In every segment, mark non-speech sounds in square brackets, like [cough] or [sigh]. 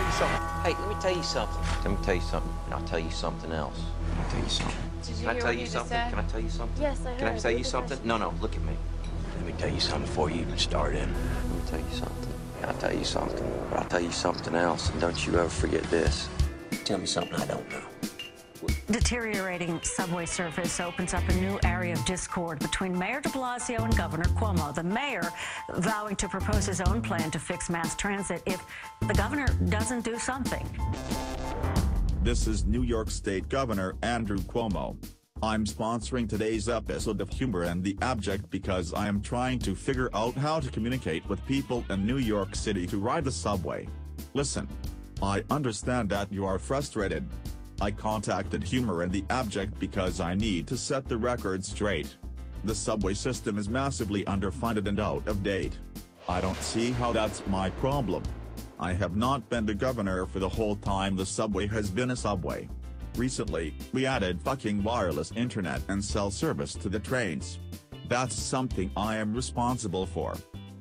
tell you something. Hey, let me tell you something. Let me tell you something, and I'll tell you something else. Let me tell you something. Did you Can I tell what you something? said? Can I tell you something? Yes, I Can I tell you something? No, no, look at me. Let me tell you something before you even start in. Let me tell you something. I'll tell you something. But I'll tell you something else, and don't you ever forget this. Tell me something I don't know. Deteriorating subway service opens up a new area of discord between Mayor de Blasio and Governor Cuomo. The mayor vowing to propose his own plan to fix mass transit if the governor doesn't do something. This is New York State Governor Andrew Cuomo. I'm sponsoring today's episode of Humor in the Abject because I am trying to figure out how to communicate with people in New York City to ride the subway. Listen. I understand that you are frustrated. I contacted Humor in the Abject because I need to set the record straight. The subway system is massively underfunded and out of date. I don't see how that's my problem. I have not been the governor for the whole time the subway has been a subway. Recently, we added fucking wireless internet and cell service to the trains. That's something I am responsible for.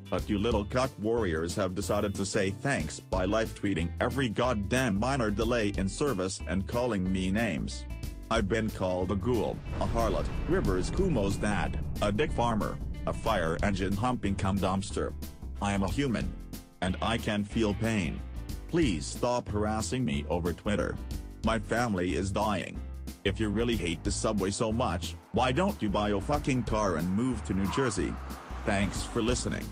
But you little cuck warriors have decided to say thanks by live tweeting every goddamn minor delay in service and calling me names. I've been called a ghoul, a harlot, Rivers Cuomo's dad, a dick farmer, a fire engine humping cum dumpster. I am a human. And I can feel pain. Please stop harassing me over Twitter. My family is dying. If you really hate the subway so much, why don't you buy a fucking car and move to New Jersey? Thanks for listening.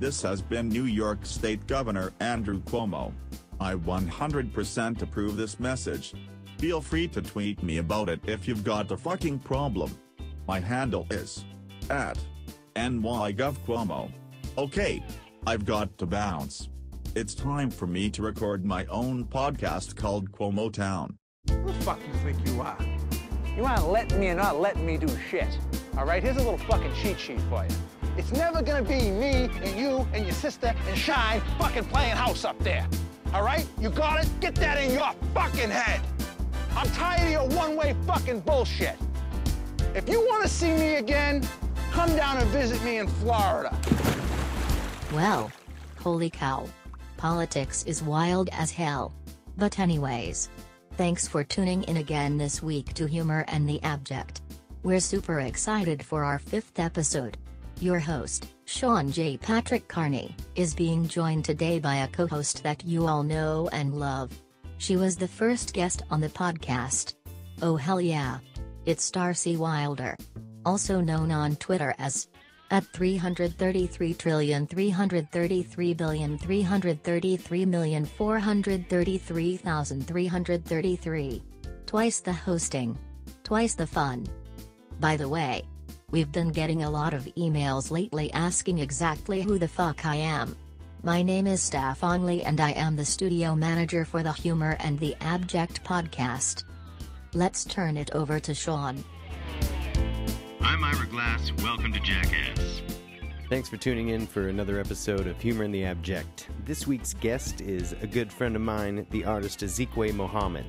This has been New York State Governor Andrew Cuomo. I 100% approve this message. Feel free to tweet me about it if you've got a fucking problem. My handle is at NYGovCuomo. Okay, I've got to bounce. It's time for me to record my own podcast called Cuomo Town. Who the fuck you think you are? You want to let me or not letting me do shit. All right, here's a little fucking cheat sheet for you. It's never gonna be me and you and your sister and Shine fucking playing house up there. All right? You got it? Get that in your fucking head. I'm tired of your one-way fucking bullshit. If you want to see me again, come down and visit me in Florida. Well, holy cow. Politics is wild as hell. But anyways. Thanks for tuning in again this week to Humor in the Abject. We're super excited for our fifth episode. Your host, Sean J. Patrick Carney, is being joined today by a co-host that you all know and love. She was the first guest on the podcast. Oh hell yeah. It's Darcy Wilder. Also known on Twitter as at 333 trillion 333 billion 333 million 433,333. Twice the hosting. Twice the fun. By the way, we've been getting a lot of emails lately asking exactly who the fuck I am. My name is Staff Onley and I am the studio manager for the Humor in the Abject podcast. Let's turn it over to Sean. I'm Ira Glass. Welcome to Jackass. Thanks for tuning in for another episode of Humor in the Abject. This week's guest is a good friend of mine, the artist Azikiwe Mohammed.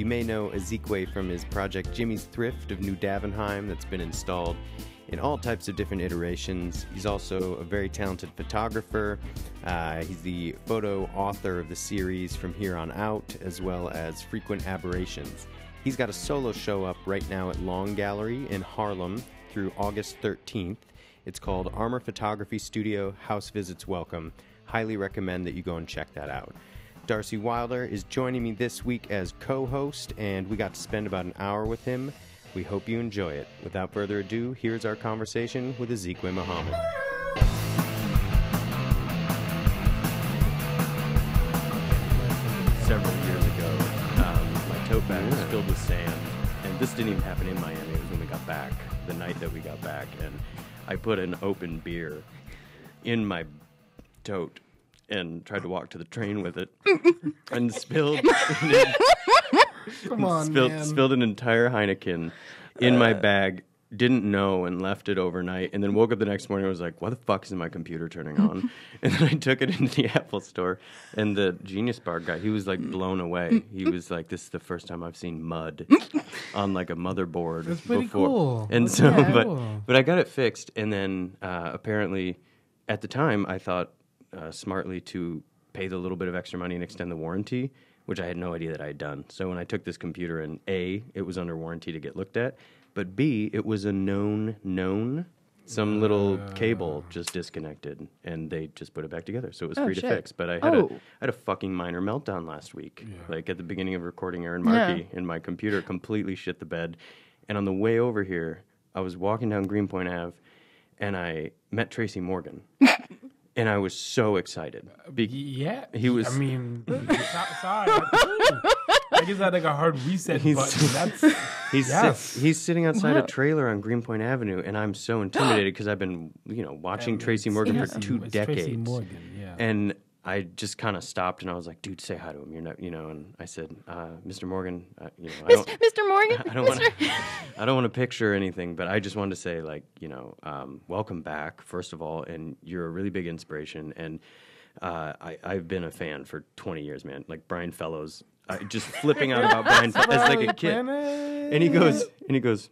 You may know Azikiwe from his project Jimmy's Thrift of New Davenheim that's been installed in all types of different iterations. He's also a very talented photographer. Uh, he's the photo author of the series From Here On Out, as well as Frequent Aberrations. He's got a solo show up right now at Long Gallery in Harlem through August 13th. It's called Armor Photography Studio House Visits Welcome. Highly recommend that you go and check that out. Darcy Wilder is joining me this week as co host, and we got to spend about an hour with him. We hope you enjoy it. Without further ado, here's our conversation with Azikiwe Mohammed. Several years ago, um, my tote bag was filled with sand, and this didn't even happen in Miami. It was when we got back, the night that we got back, and I put an open beer in my tote and tried to walk to the train with it, [laughs] and spilled. Come [laughs] on, spilled, man. spilled an entire Heineken in my bag. Didn't know and left it overnight, and then woke up the next morning. and was like, "Why the fuck isn't my computer turning on?" [laughs] and then I took it into the Apple store, and the Genius Bar guy, he was like blown away. He was like, "This is the first time I've seen mud on like a motherboard That's pretty before." cool. And That's so, pretty but cool. but I got it fixed, and then uh, apparently, at the time, I thought uh, smartly to pay the little bit of extra money and extend the warranty, which I had no idea that I had done. So when I took this computer and A, it was under warranty to get looked at, but B, it was a known known. Some little cable just disconnected, and they just put it back together, so it was Oh, free to shit. fix. But I had a Oh. I had a fucking minor meltdown last week. Like at the beginning of recording Aaron. Markey, and my computer completely shit the bed. And on the way over here, I was walking down Greenpoint Ave, and I met Tracy Morgan, [laughs] and I was so excited. Be- Yeah, He was- I mean, [laughs] so- sorry. I guess I had like a hard reset He's- button. [laughs] That's He's sit- Yes. he's sitting outside a trailer on Greenpoint Avenue, and I'm so intimidated because I've been you know watching Tracy Morgan It's for two it's decades. Tracy Morgan, yeah. And I just kind of stopped and I was like, "Dude, say hi to him." You're not, you know. And I said, uh, "Mr. Morgan, uh, you know, I don't, Mr. Morgan. [laughs] I don't want to, [laughs] I don't want to picture anything, but I just wanted to say, like, you know, um, welcome back, first of all, and you're a really big inspiration, and uh, I, I've been a fan for 20 years, man. Like Brian Fellows, uh, just flipping out about Brian [laughs] Fe- as like a kid, and he goes, and he goes.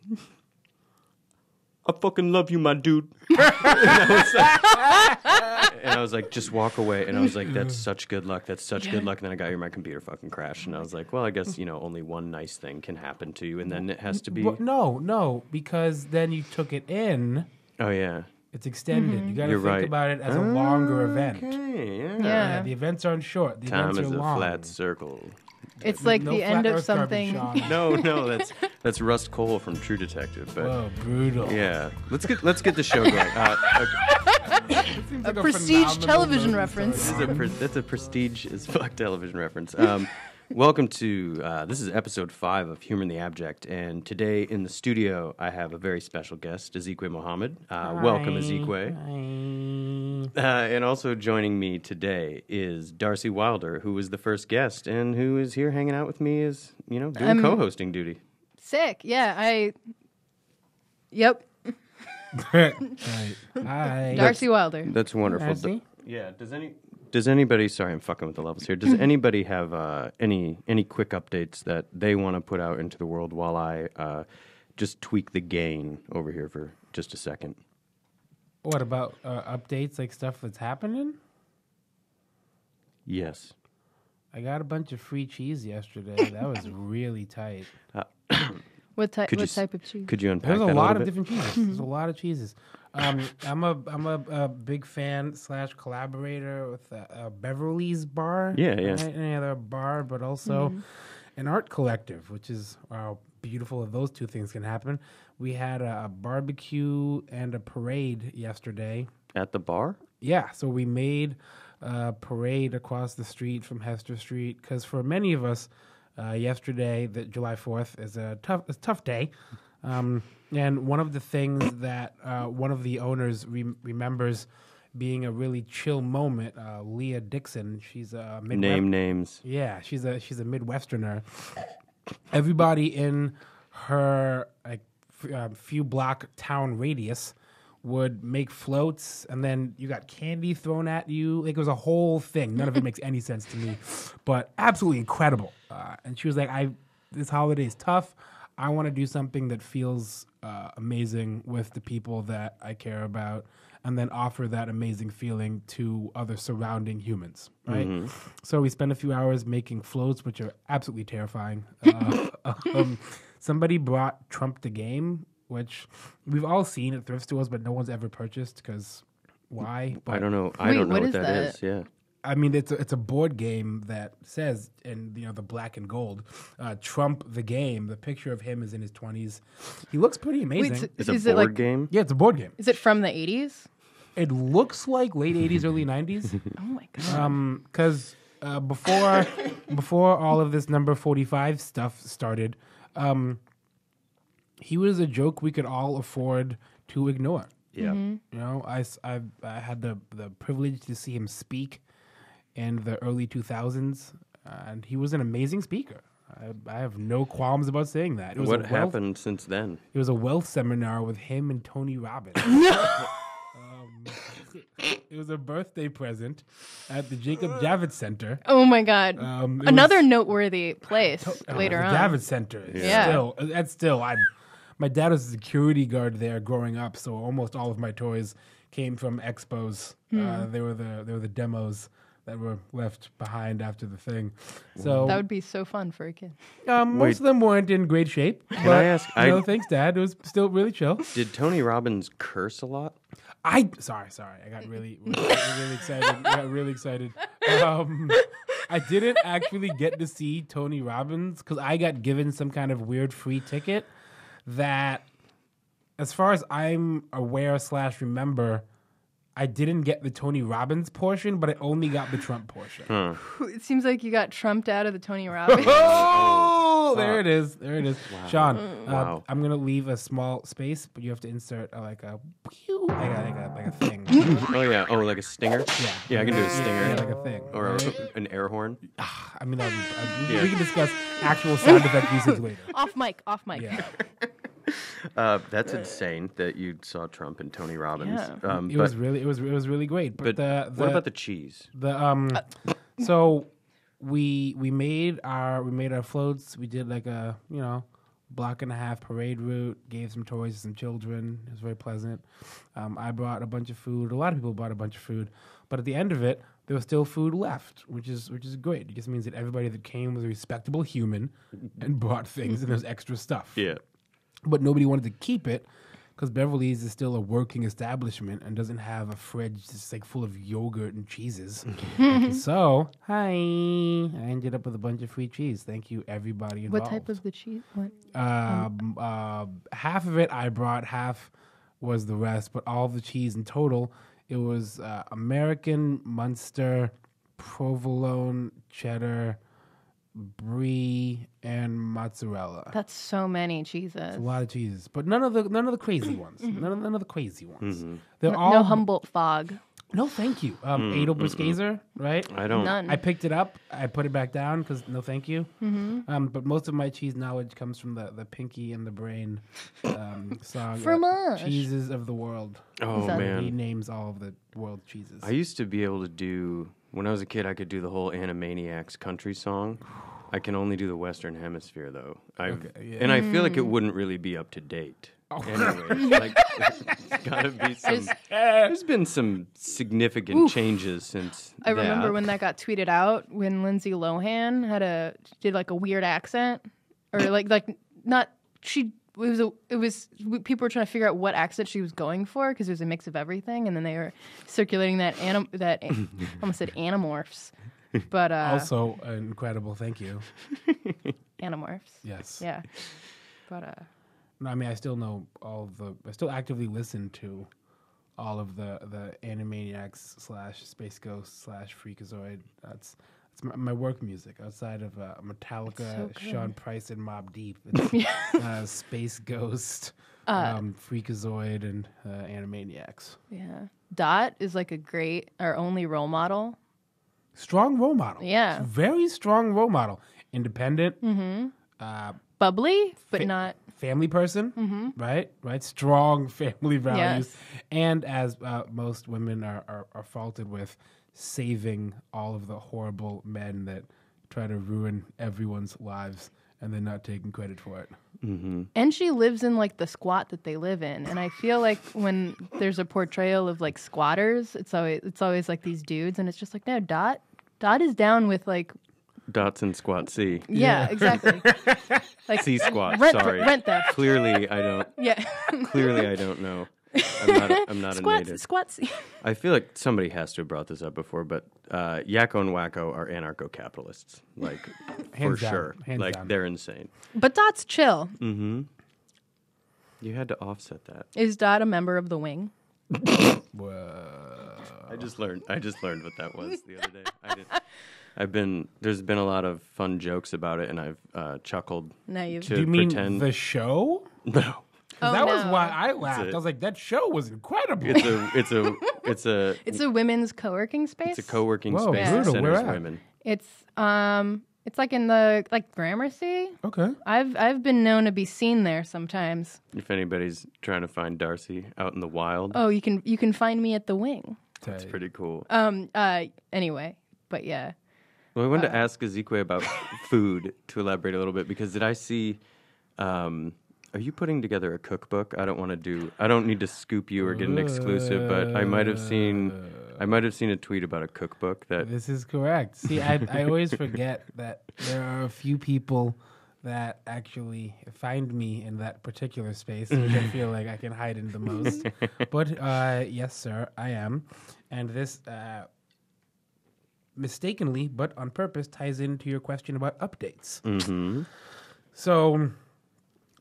I fucking love you, my dude. [laughs] and, I was like, and I was like, just walk away. And I was like, that's such good luck. That's such good luck. And then I got here, my computer fucking crashed. And I was like, well, I guess, you know, only one nice thing can happen to you. And then it has to be, no, no, because then you took it in. oh, yeah. It's extended. You mm-hmm. got to think right. about it as a longer event. Okay, yeah. Yeah. Yeah, the events aren't short. The Time events is a long. flat circle. It's like No the end of something. Sean. [laughs] No, no, that's that's Rust Cohle from True Detective. But Whoa, brutal. yeah, let's get let's get the show going. Uh, okay. Seems A like prestige television reference. story. That's a, pre- that's a prestige as fuck television reference. Um, welcome to uh, this is episode five of Humor in the Abject, and today in the studio I have a very special guest, Azikiwe Mohammed. Uh, welcome, Azikiwe. Uh, and also joining me today is Darcy Wilder, who was the first guest and who is here hanging out with me as you know doing Um, co-hosting duty. Sick. Yeah, I. Yep. [laughs] right. Hi. Darcy Wilder. That's wonderful. Darcy? Yeah. Does any does anybody? Sorry, I'm fucking with the levels here. Does anybody have uh, any any quick updates that they want to put out into the world while I uh, just tweak the gain over here for just a second? What about uh, updates, like stuff that's happening? Yes. I got a bunch of free cheese yesterday. [coughs] That was really tight. What, [coughs] type? Could you what s- type of cheese? Could you unpack There's a that lot little of bit? different cheeses. There's a [coughs] lot of cheeses. Um, I'm a I'm a, a big fan slash collaborator with uh, uh, Beverly's Bar. Yeah, yeah. Right? Any other bar, but also an art collective, which is how beautiful if those two things can happen. We had a, a barbecue and a parade yesterday. At the bar? Yeah, so we made a parade across the street from Hester Street because for many of us, uh, yesterday, the July Fourth is a tough, a tough day, um, and one of the things that uh, one of the owners re- remembers being a really chill moment. Uh, Leah Dixon, she's a Midwest- Name names. yeah, she's a she's a Midwesterner. Everybody in her like f- uh, few block town radius would make floats, and then you got candy thrown at you. Like it was a whole thing. None of it makes any sense to me, but absolutely incredible. Uh, and she was like, "I this holiday is tough. I want to do something that feels uh, amazing with the people that I care about." And then offer that amazing feeling to other surrounding humans, right? So we spent a few hours making floats, which are absolutely terrifying. [laughs] Uh, um, somebody brought Trump the Game, which we've all seen at thrift stores, but no one's ever purchased because why? I don't know. I Wait, don't know what what is that that? is. Yeah. I mean, it's a, it's a board game that says in you know the black and gold, uh, Trump the game. The picture of him is in his twenties. He looks pretty amazing. Wait, so- It's a is board it like? game. yeah, it's a board game. Is it from the eighties? It looks like late eighties, early [laughs] nineties. Oh my god. Um, because uh, before before all of this number forty five stuff started, um, he was a joke we could all afford to ignore. Yeah. You know, I, s- I- I had the the privilege to see him speak in the early two thousands, and he was an amazing speaker. I, I have no qualms about saying that. It was What wealth, happened since then? It was a wealth seminar with him and Tony Robbins. [laughs] um, it was a birthday present at the Jacob Javits Center. oh my god. Um, Another was- noteworthy place Oh, later the on. Javits Center. is Yeah. Still, that's still. I, my dad was a security guard there growing up, so almost all of my toys came from expos. Uh, they were the they were the demos that were left behind after the thing. So That would be so fun for a kid. um, most Wait. of them weren't in great shape. Can I ask- No, I- thanks, Dad. It was still really chill. Did Tony Robbins curse a lot? I sorry, sorry. I got really, really, really excited. I got really excited. Um, I didn't actually get to see Tony Robbins because I got given some kind of weird free ticket that, as far as I'm aware slash remember, I didn't get the Tony Robbins portion, but I only got the Trump portion. It seems like you got trumped out of the Tony [laughs] Robbins. Oh, there it is. There it is. Sean, uh, Wow. I'm gonna leave a small space, but you have to insert uh, like a like a, like a, like a thing. [laughs] Oh yeah. Oh, like a stinger. Yeah. Yeah, I can do a stinger Yeah, like a thing. or right? an air horn. I mean, that'd be, uh, we- Yeah. we can discuss actual sound effect usage later. [laughs] off mic, off mic. Yeah, [laughs] Uh, that's insane that you saw Trump and Tony Robbins. Yeah. Um, it but was really, it was, it was really great. But, but the, the what about the cheese? the um? [coughs] So we we made our we made our floats. We did like a you know block and a half parade route. Gave some toys to some children. It was very pleasant. Um, I brought a bunch of food. A lot of people brought a bunch of food. But at the end of it, there was still food left, which is which is great. It just means that everybody that came was a respectable human and brought things, and [laughs] there's extra stuff. Yeah. But nobody wanted to keep it because Beverly's is still a working establishment and doesn't have a fridge that's like full of yogurt and cheeses. [laughs] [laughs] so, hi, I ended up with a bunch of free cheese. Thank you, everybody involved. What type of the cheese? What? Um, uh, half of it I brought, half was the rest, but all the cheese in total, it was uh, American, Munster, provolone, cheddar, brie, and mozzarella. That's so many cheeses. A lot of cheeses, but none of the none of the crazy [clears throat] ones. None of none of the crazy ones. They're No, all no Humboldt fog. No, thank you. Um, Edelbergskäser, right? I don't. None. I picked it up. I put it back down because no, thank you. Um, but most of my cheese knowledge comes from the the Pinky and the Brain um, [laughs] song. uh, Fromage. cheeses of the world. Oh that- He names all of the world cheeses. I used to be able to do when I was a kid. I could do the whole Animaniacs country song. I can only do the Western Hemisphere though. I Okay, yeah. and I feel like it Mm. wouldn't really be up to date. Oh. Anyway, [laughs] like there's gotta be some. There's been some significant changes since. I remember when that got tweeted out when Lindsay Lohan had a did like a weird accent or like like not she it was a it was people were trying to figure out what accent she was going for because it was a mix of everything and then they were circulating that anim that [laughs] almost said animorphs but uh also an incredible. Thank you. [laughs] animorphs Yes. yeah but uh No, I mean, I still know all of the. I still actively listen to all of the the Animaniacs slash Space Ghost slash Freakazoid. That's that's my, my work music outside of uh, Metallica, so. Sean Price, and Mobb Deep. [laughs] It's uh, Space Ghost, um, Freakazoid, and uh, Animaniacs. yeah Dot is like a great our only role model Strong role model. Yeah. very strong role model. Independent. Uh, bubbly but Fa- not family person, right? Right, strong [laughs] family values, Yes. and as uh, most women are, are are faulted with, saving all of the horrible men that try to ruin everyone's lives and then not taking credit for it. Mm-hmm. and she lives in like the squat that they live in and i feel like when there's a portrayal of like squatters it's always it's always like these dudes and it's just like no dot dot is down with like Dots and Squat C. yeah, exactly [laughs] like C squat. rent, sorry. rent theft Clearly, I don't. [laughs] yeah Clearly, I don't know. I'm not. A, I'm not a squat native. squat [laughs] I feel like somebody has to have brought this up before, but uh, Yakko and Wakko are anarcho-capitalists, like [laughs] for down, sure. hands like down. they're insane. but dot's chill Mm-hmm. You had to offset that. is dot a member of the wing [laughs] I just learned. I just learned what that was the other day. I did. I've been. There's been a lot of fun jokes about it, and I've uh, chuckled. now you've To Do you mean pretend- the show? No, Oh, that was why I laughed. a- I was like, that show was incredible. it's a. It's a. [laughs] It's a. it's a women's co-working space It's a co-working Whoa, space brutal. that Where centers at? women. it's um it's like in the like gramercy okay. i've i've been known to be seen there sometimes If anybody's trying to find Darcy out in the wild, oh you can you can find me at the wing it's pretty cool. Um. Uh. Anyway, but yeah. Well, I wanted Uh. to ask Azikiwe about [laughs] food to elaborate a little bit because did I see? Um, are you putting together a cookbook? I don't want to do. I don't need to scoop you or get an exclusive, but I might have seen I might have seen a tweet about a cookbook that This is correct. See, I, I always forget that there are a few people that actually find me in that particular space, which I feel like I can hide in the most. [laughs] But uh, yes, sir, I am. And this uh, mistakenly, but on purpose, ties into your question about updates. Mm-hmm. So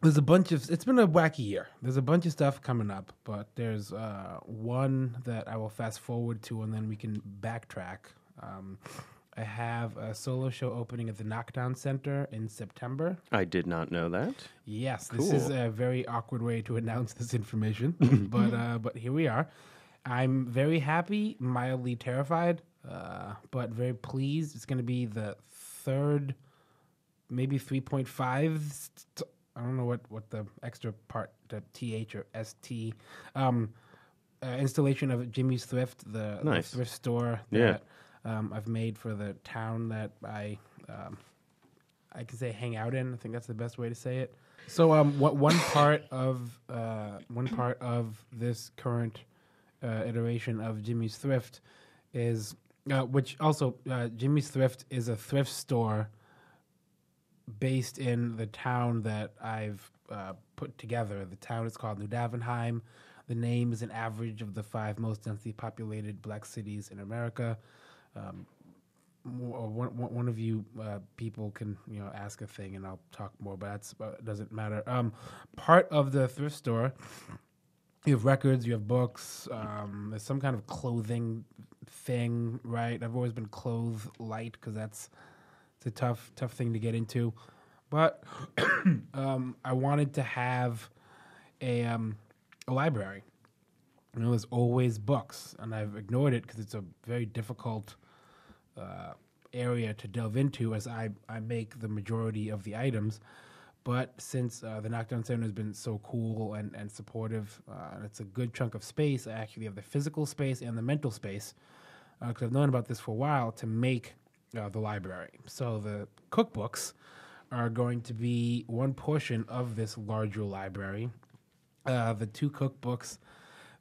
there's a bunch of it's been a wacky year. There's a bunch of stuff coming up, but there's uh, one that I will fast forward to, and then we can backtrack. Um, I have a solo show opening at the Knockdown Center in September. I did not know that. Yes, this is a very awkward way to [laughs] announce this information, [laughs] but uh, but here we are. I'm very happy, mildly terrified, uh, but very pleased. It's going to be the third, maybe 3.5. st- I don't know what, what the extra part, the TH or ST, um, uh, installation of Jimmy's Thrift, the, the Nice. thrift store Yeah. that um, I've made for the town that I um, I can say hang out in. I think that's the best way to say it. So, um, what one [coughs] part of uh, one part of this current uh, iteration of Jimmy's Thrift is, uh, which also uh, Jimmy's Thrift is a thrift store based in the town that I've uh, put together. The town is called New Davenheim. The name is an average of the five most densely populated black cities in America. Um, mo- one, one of you uh, people can you know ask a thing and I'll talk more, but that's uh, doesn't matter. Um, part of the thrift store, you have records, you have books. Um, there's some kind of clothing thing, right? I've always been clothes light because that's a tough tough thing to get into, but [coughs] um, I wanted to have a um, a library. You know, there's always books, and I've ignored it because it's a very difficult uh, area to delve into as I, I make the majority of the items. But since uh, the Knockdown Center has been so cool and, and supportive, uh, and it's a good chunk of space, I actually have the physical space and the mental space, because I've known about this for a while, to make uh, the library. So the cookbooks are going to be one portion of this larger library. Uh, the two cookbooks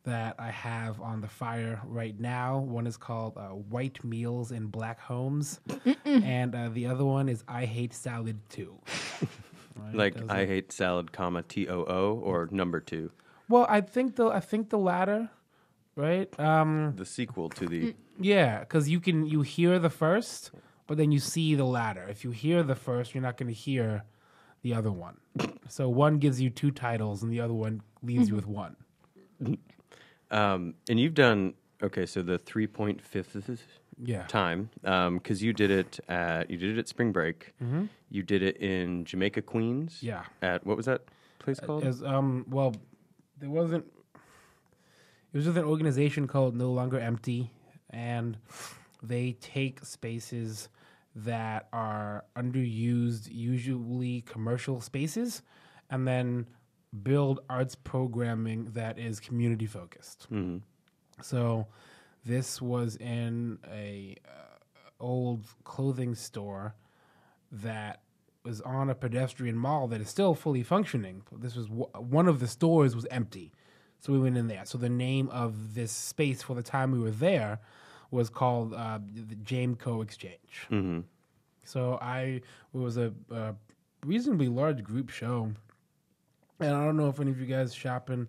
that I have on the fire right now. One is called uh, White Meals in Black Homes, and uh, the other one is I Hate Salad Too. [laughs] Right? Like Those I are- hate salad, comma T O O or number two, Well, I think the I think the latter, right? Um, the sequel to the. Yeah, because you can you hear the first, but then you see the latter. If you hear the first, you're not going to hear the other one. So one gives you two titles, and the other one leaves you with one. Um, and you've done okay. So the three point fifth Yeah. time because you did it at you did it at spring break. You did it in Jamaica, Queens. Yeah. At what was that place called? As um, well, there wasn't. It was with an organization called No Longer Empty, and they take spaces that are underused, usually commercial spaces, and then build arts programming that is community focused. So, this was in a uh, old clothing store that was on a pedestrian mall that is still fully functioning. This was w- one of the stores was empty, so we went in there. So the name of this space for the time we were there was called uh, the Jameco Exchange. Mm-hmm. So I it was a, a reasonably large group show, and I don't know if any of you guys shop in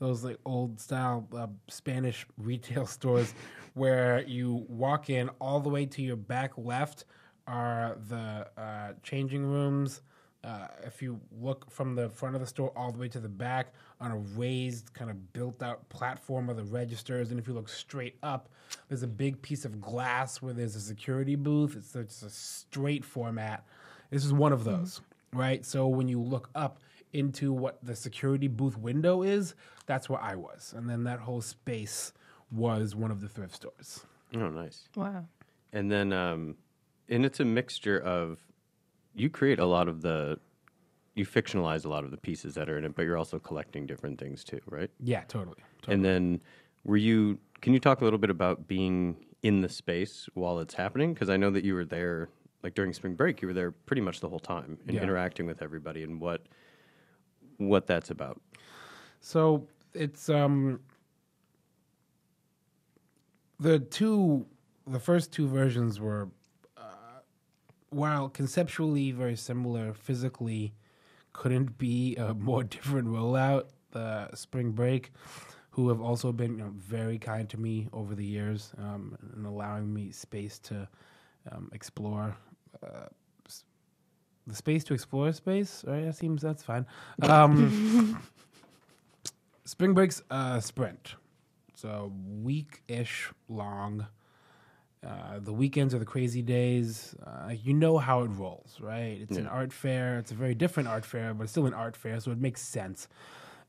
those like old style uh, Spanish [laughs] retail stores [laughs] where you walk in all the way to your back left are the uh, changing rooms. Uh, if you look from the front of the store all the way to the back on a raised kind of built out platform are the registers and if you look straight up there's a big piece of glass where there's a security booth. It's, it's a straight format. This is one of those right? So when you look up into what the security booth window is that's where i was. And then that whole space was one of the thrift stores. Oh, nice. Wow. And then, um, and it's a mixture of you create a lot of the, you fictionalize a lot of the pieces that are in it, but you're also collecting different things too, right? yeah totally, totally. And then, were you? Can you talk a little bit about being in the space while it's happening? Because I know that you were there, like during spring break, you were there pretty much the whole time and Yeah. interacting with everybody, and what what that's about. So it's um the two, the first two versions were, while conceptually very similar, physically couldn't be a [laughs] more different rollout. The Spring Break, who have also been you know, very kind to me over the years um, and allowing me space to um, explore. Uh, the space to explore space, right? That seems that's fine. Um, [laughs] Spring break's a sprint, so week ish long. Uh, the weekends are the crazy days. Uh, you know how it rolls, right? It's an art fair. It's a very different art fair, but it's still an art fair, so it makes sense.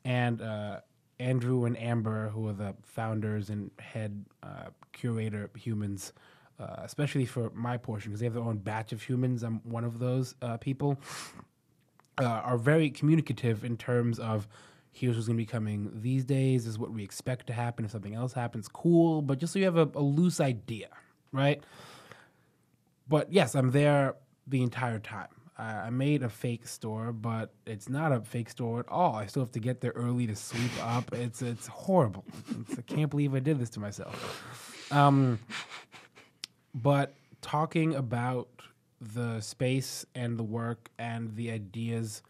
And uh, Andrew and Amber, who are the founders and head uh, curator humans, uh, especially for my portion, because they have their own batch of humans. I'm one of those uh, people uh, are very communicative in terms of here's what's going to be coming these days, this is what we expect to happen. If something else happens, cool. But just so you have a, a loose idea, right? But yes, I'm there the entire time. I I made a fake store, but it's not a fake store at all. I still have to get there early to sweep up. It's it's horrible. It's, I can't believe I did this to myself. Um, but talking about the space and the work and the ideas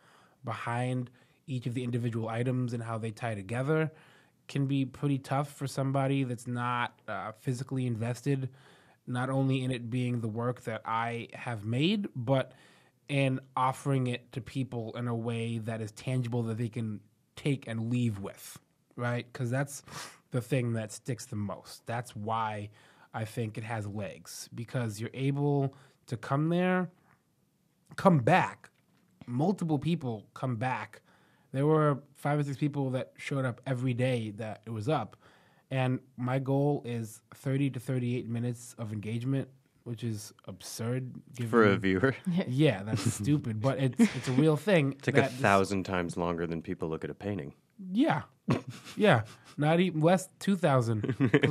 behind each of the individual items and how they tie together can be pretty tough for somebody that's not uh, physically invested not only in it being the work that I have made, but in offering it to people in a way that is tangible that they can take and leave with, right? Because that's the thing that sticks the most. That's why I think it has legs because you're able to come there, come back. Multiple people come back. There were five or six people that showed up every day that it was up. And my goal is 30 to 38 minutes of engagement, which is absurd. For a viewer. [laughs] Yeah, that's stupid, but it's it's a real thing. It's like a that this- thousand times longer than people look at a painting. Yeah, yeah, not even less two thousand.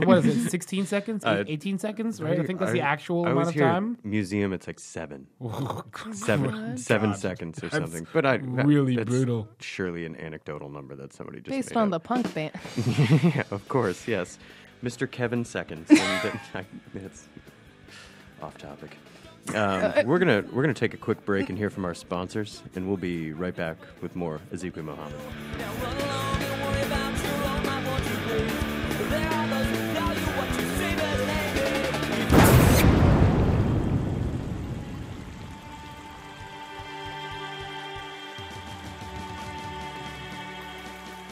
what is it? [laughs] Sixteen seconds? Uh, Eighteen seconds? Right? I think that's the actual I amount of time. Museum, it's like seven, [laughs] seven, What? seven God, seconds or that's something. But I really that's brutal. Surely an anecdotal number that somebody just Based made on up. the punk band. [laughs] yeah, of course, yes. Mr. Kevin Seconds. And it's off topic. Um, [laughs] we're gonna we're gonna take a quick break and hear from our sponsors, and we'll be right back with more Azikiwe Mohammed.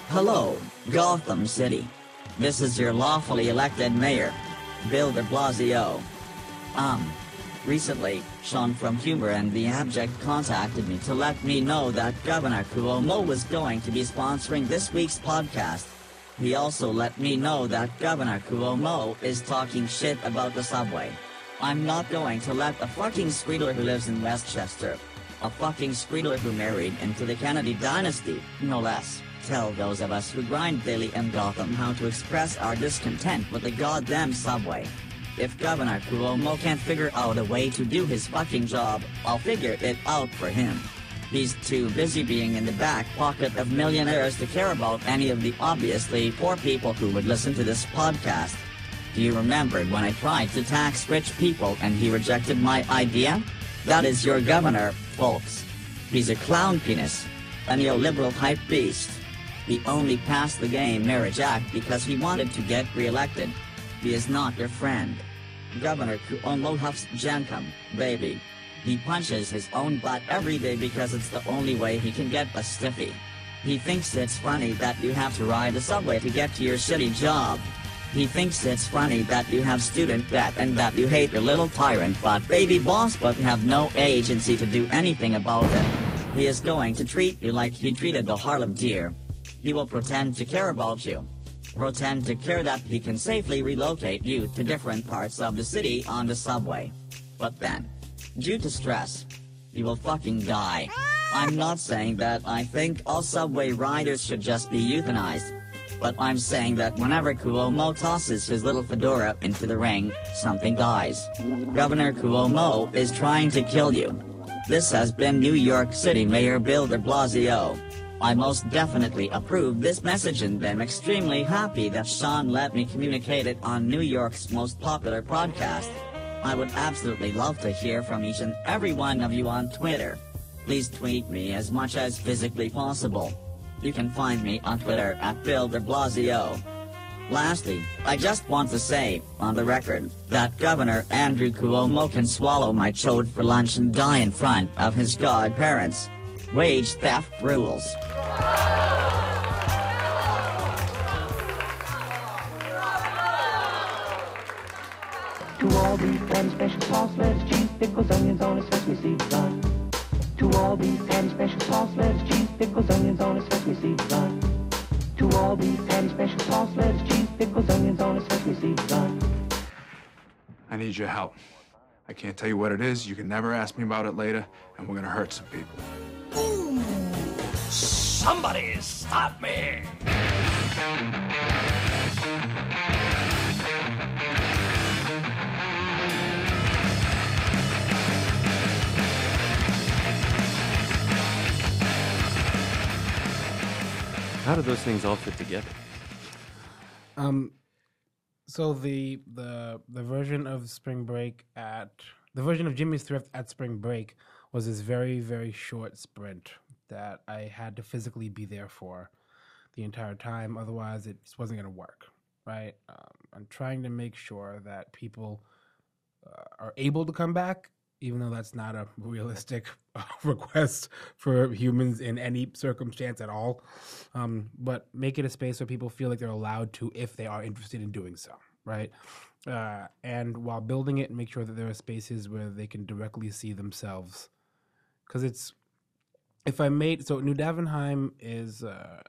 Hello, Gotham City. This is your lawfully elected mayor, Bill de Blasio. Um, recently, Sean from Humor in the Abject contacted me to let me know that Governor Cuomo was going to be sponsoring this week's podcast. He also let me know that Governor Cuomo is talking shit about the subway. I'm not going to let a fucking squealer who lives in Westchester, a fucking squealer who married into the Kennedy dynasty, no less, tell those of us who grind daily in Gotham how to express our discontent with the goddamn subway. If Governor Cuomo can't figure out a way to do his fucking job, I'll figure it out for him. He's too busy being in the back pocket of millionaires to care about any of the obviously poor people who would listen to this podcast. Do you remember when I tried to tax rich people and he rejected my idea? That is your governor, folks. He's a clown penis, a neoliberal hype beast. He only passed the gay marriage act because he wanted to get reelected. He is not your friend. Governor Cuomo huffs jenkem, baby. He punches his own butt every day because it's the only way he can get a stiffy. He thinks it's funny that you have to ride the subway to get to your shitty job. He thinks it's funny that you have student debt and that you hate your little tyrant but baby boss but have no agency to do anything about it. He is going to treat you like he treated the Harlem Deer. He will pretend to care about you. Pretend to care that he can safely relocate you to different parts of the city on the subway. But then, due to stress, you will fucking die. I'm not saying that I think all subway riders should just be euthanized. But I'm saying that whenever Cuomo tosses his little fedora into the ring, something dies. Governor Cuomo is trying to kill you. This has been New York City Mayor Bill de Blasio. I most definitely approve this message and am extremely happy that Sean let me communicate it on New York's most popular podcast. I would absolutely love to hear from each and every one of you on Twitter. Please tweet me as much as physically possible. You can find me on Twitter at Bill de Blasio. Lastly, I just want to say, on the record, that Governor Andrew Cuomo can swallow my chode for lunch and die in front of his godparents. Wage theft rules. To all beef patty, special sauce, lettuce, cheese, pickles, onions on a sesame seed bun. To all beef patty, special sauce, lettuce, cheese, pickles, onions on a sesame seed bun. To all beef patty, special sauce, lettuce, cheese, pickles, onions on a sesame seed bun. I need your help. I can't tell you what it is. You can never ask me about it later, and we're gonna hurt some people. Somebody stop me! How do those things all fit together? Um, so the the the version of Spring Break at the version of Jimmy's Thrift at Spring Break was this very very short sprint that I had to physically be there for the entire time. Otherwise, it just wasn't going to work. Right? Um, I'm trying to make sure that people uh, are able to come back, even though that's not a [laughs] realistic [laughs] request for humans in any circumstance at all. Um, but make it a space where people feel like they're allowed to if they are interested in doing so, right? Uh, and while building it, make sure that there are spaces where they can directly see themselves. Because it's, if I made, so New Davenheim is, uh,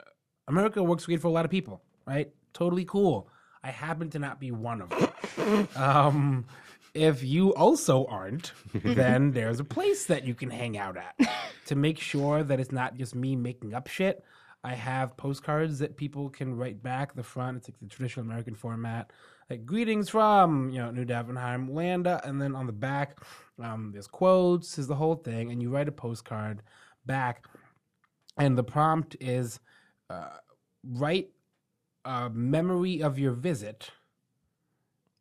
America works great for a lot of people, right? Totally cool. I happen to not be one of them. um, if you also aren't, then [laughs] there's a place that you can hang out at to make sure that it's not just me making up shit. I have postcards that people can write back. The front, it's like the traditional American format, like greetings from you know New Davenheim, Landa, and then on the back, um, there's quotes, is the whole thing, and you write a postcard back, and the prompt is uh, write a memory of your visit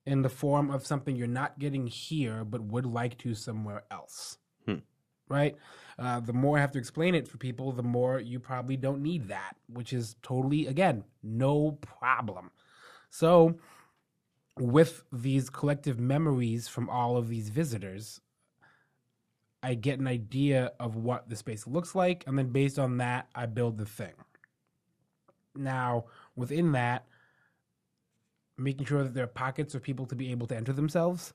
in the form of something you're not getting here but would like to somewhere else. Hmm. Right? Uh, the more I have to explain it for people, the more you probably don't need that, which is totally, again, no problem. So, with these collective memories from all of these visitors, I get an idea of what the space looks like, and then based on that, I build the thing. Now, within that, making sure that there are pockets for people to be able to enter themselves.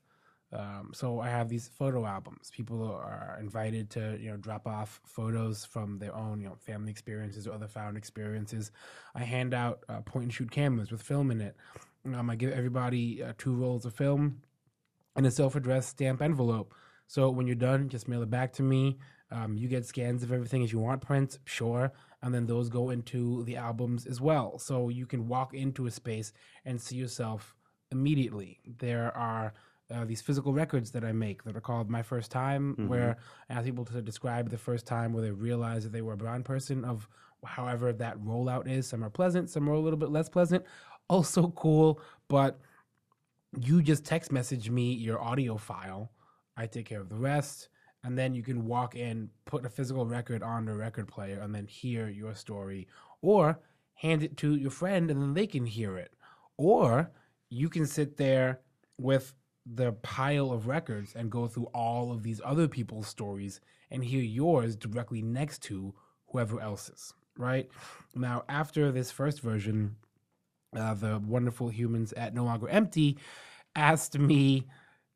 Um, so I have these photo albums. People are invited to you know drop off photos from their own you know family experiences or other found experiences. I hand out uh, point and shoot cameras with film in it. Um, I give everybody uh, two rolls of film and a self-addressed stamp envelope. So when you're done, just mail it back to me. Um, you get scans of everything as you want prints, sure, and then those go into the albums as well. So you can walk into a space and see yourself immediately. There are uh, these physical records that I make that are called My First Time, Mhm. where I ask people to describe the first time where they realized that they were a brown person, of however that rollout is. Some are pleasant, some are a little bit less pleasant. Also cool, but you just text message me your audio file. I take care of the rest. And then you can walk in, put a physical record on the record player, and then hear your story. Or hand it to your friend and then they can hear it. Or you can sit there with the pile of records and go through all of these other people's stories and hear yours directly next to whoever else's, right? Now, after this first version, uh, the wonderful humans at No Longer Empty asked me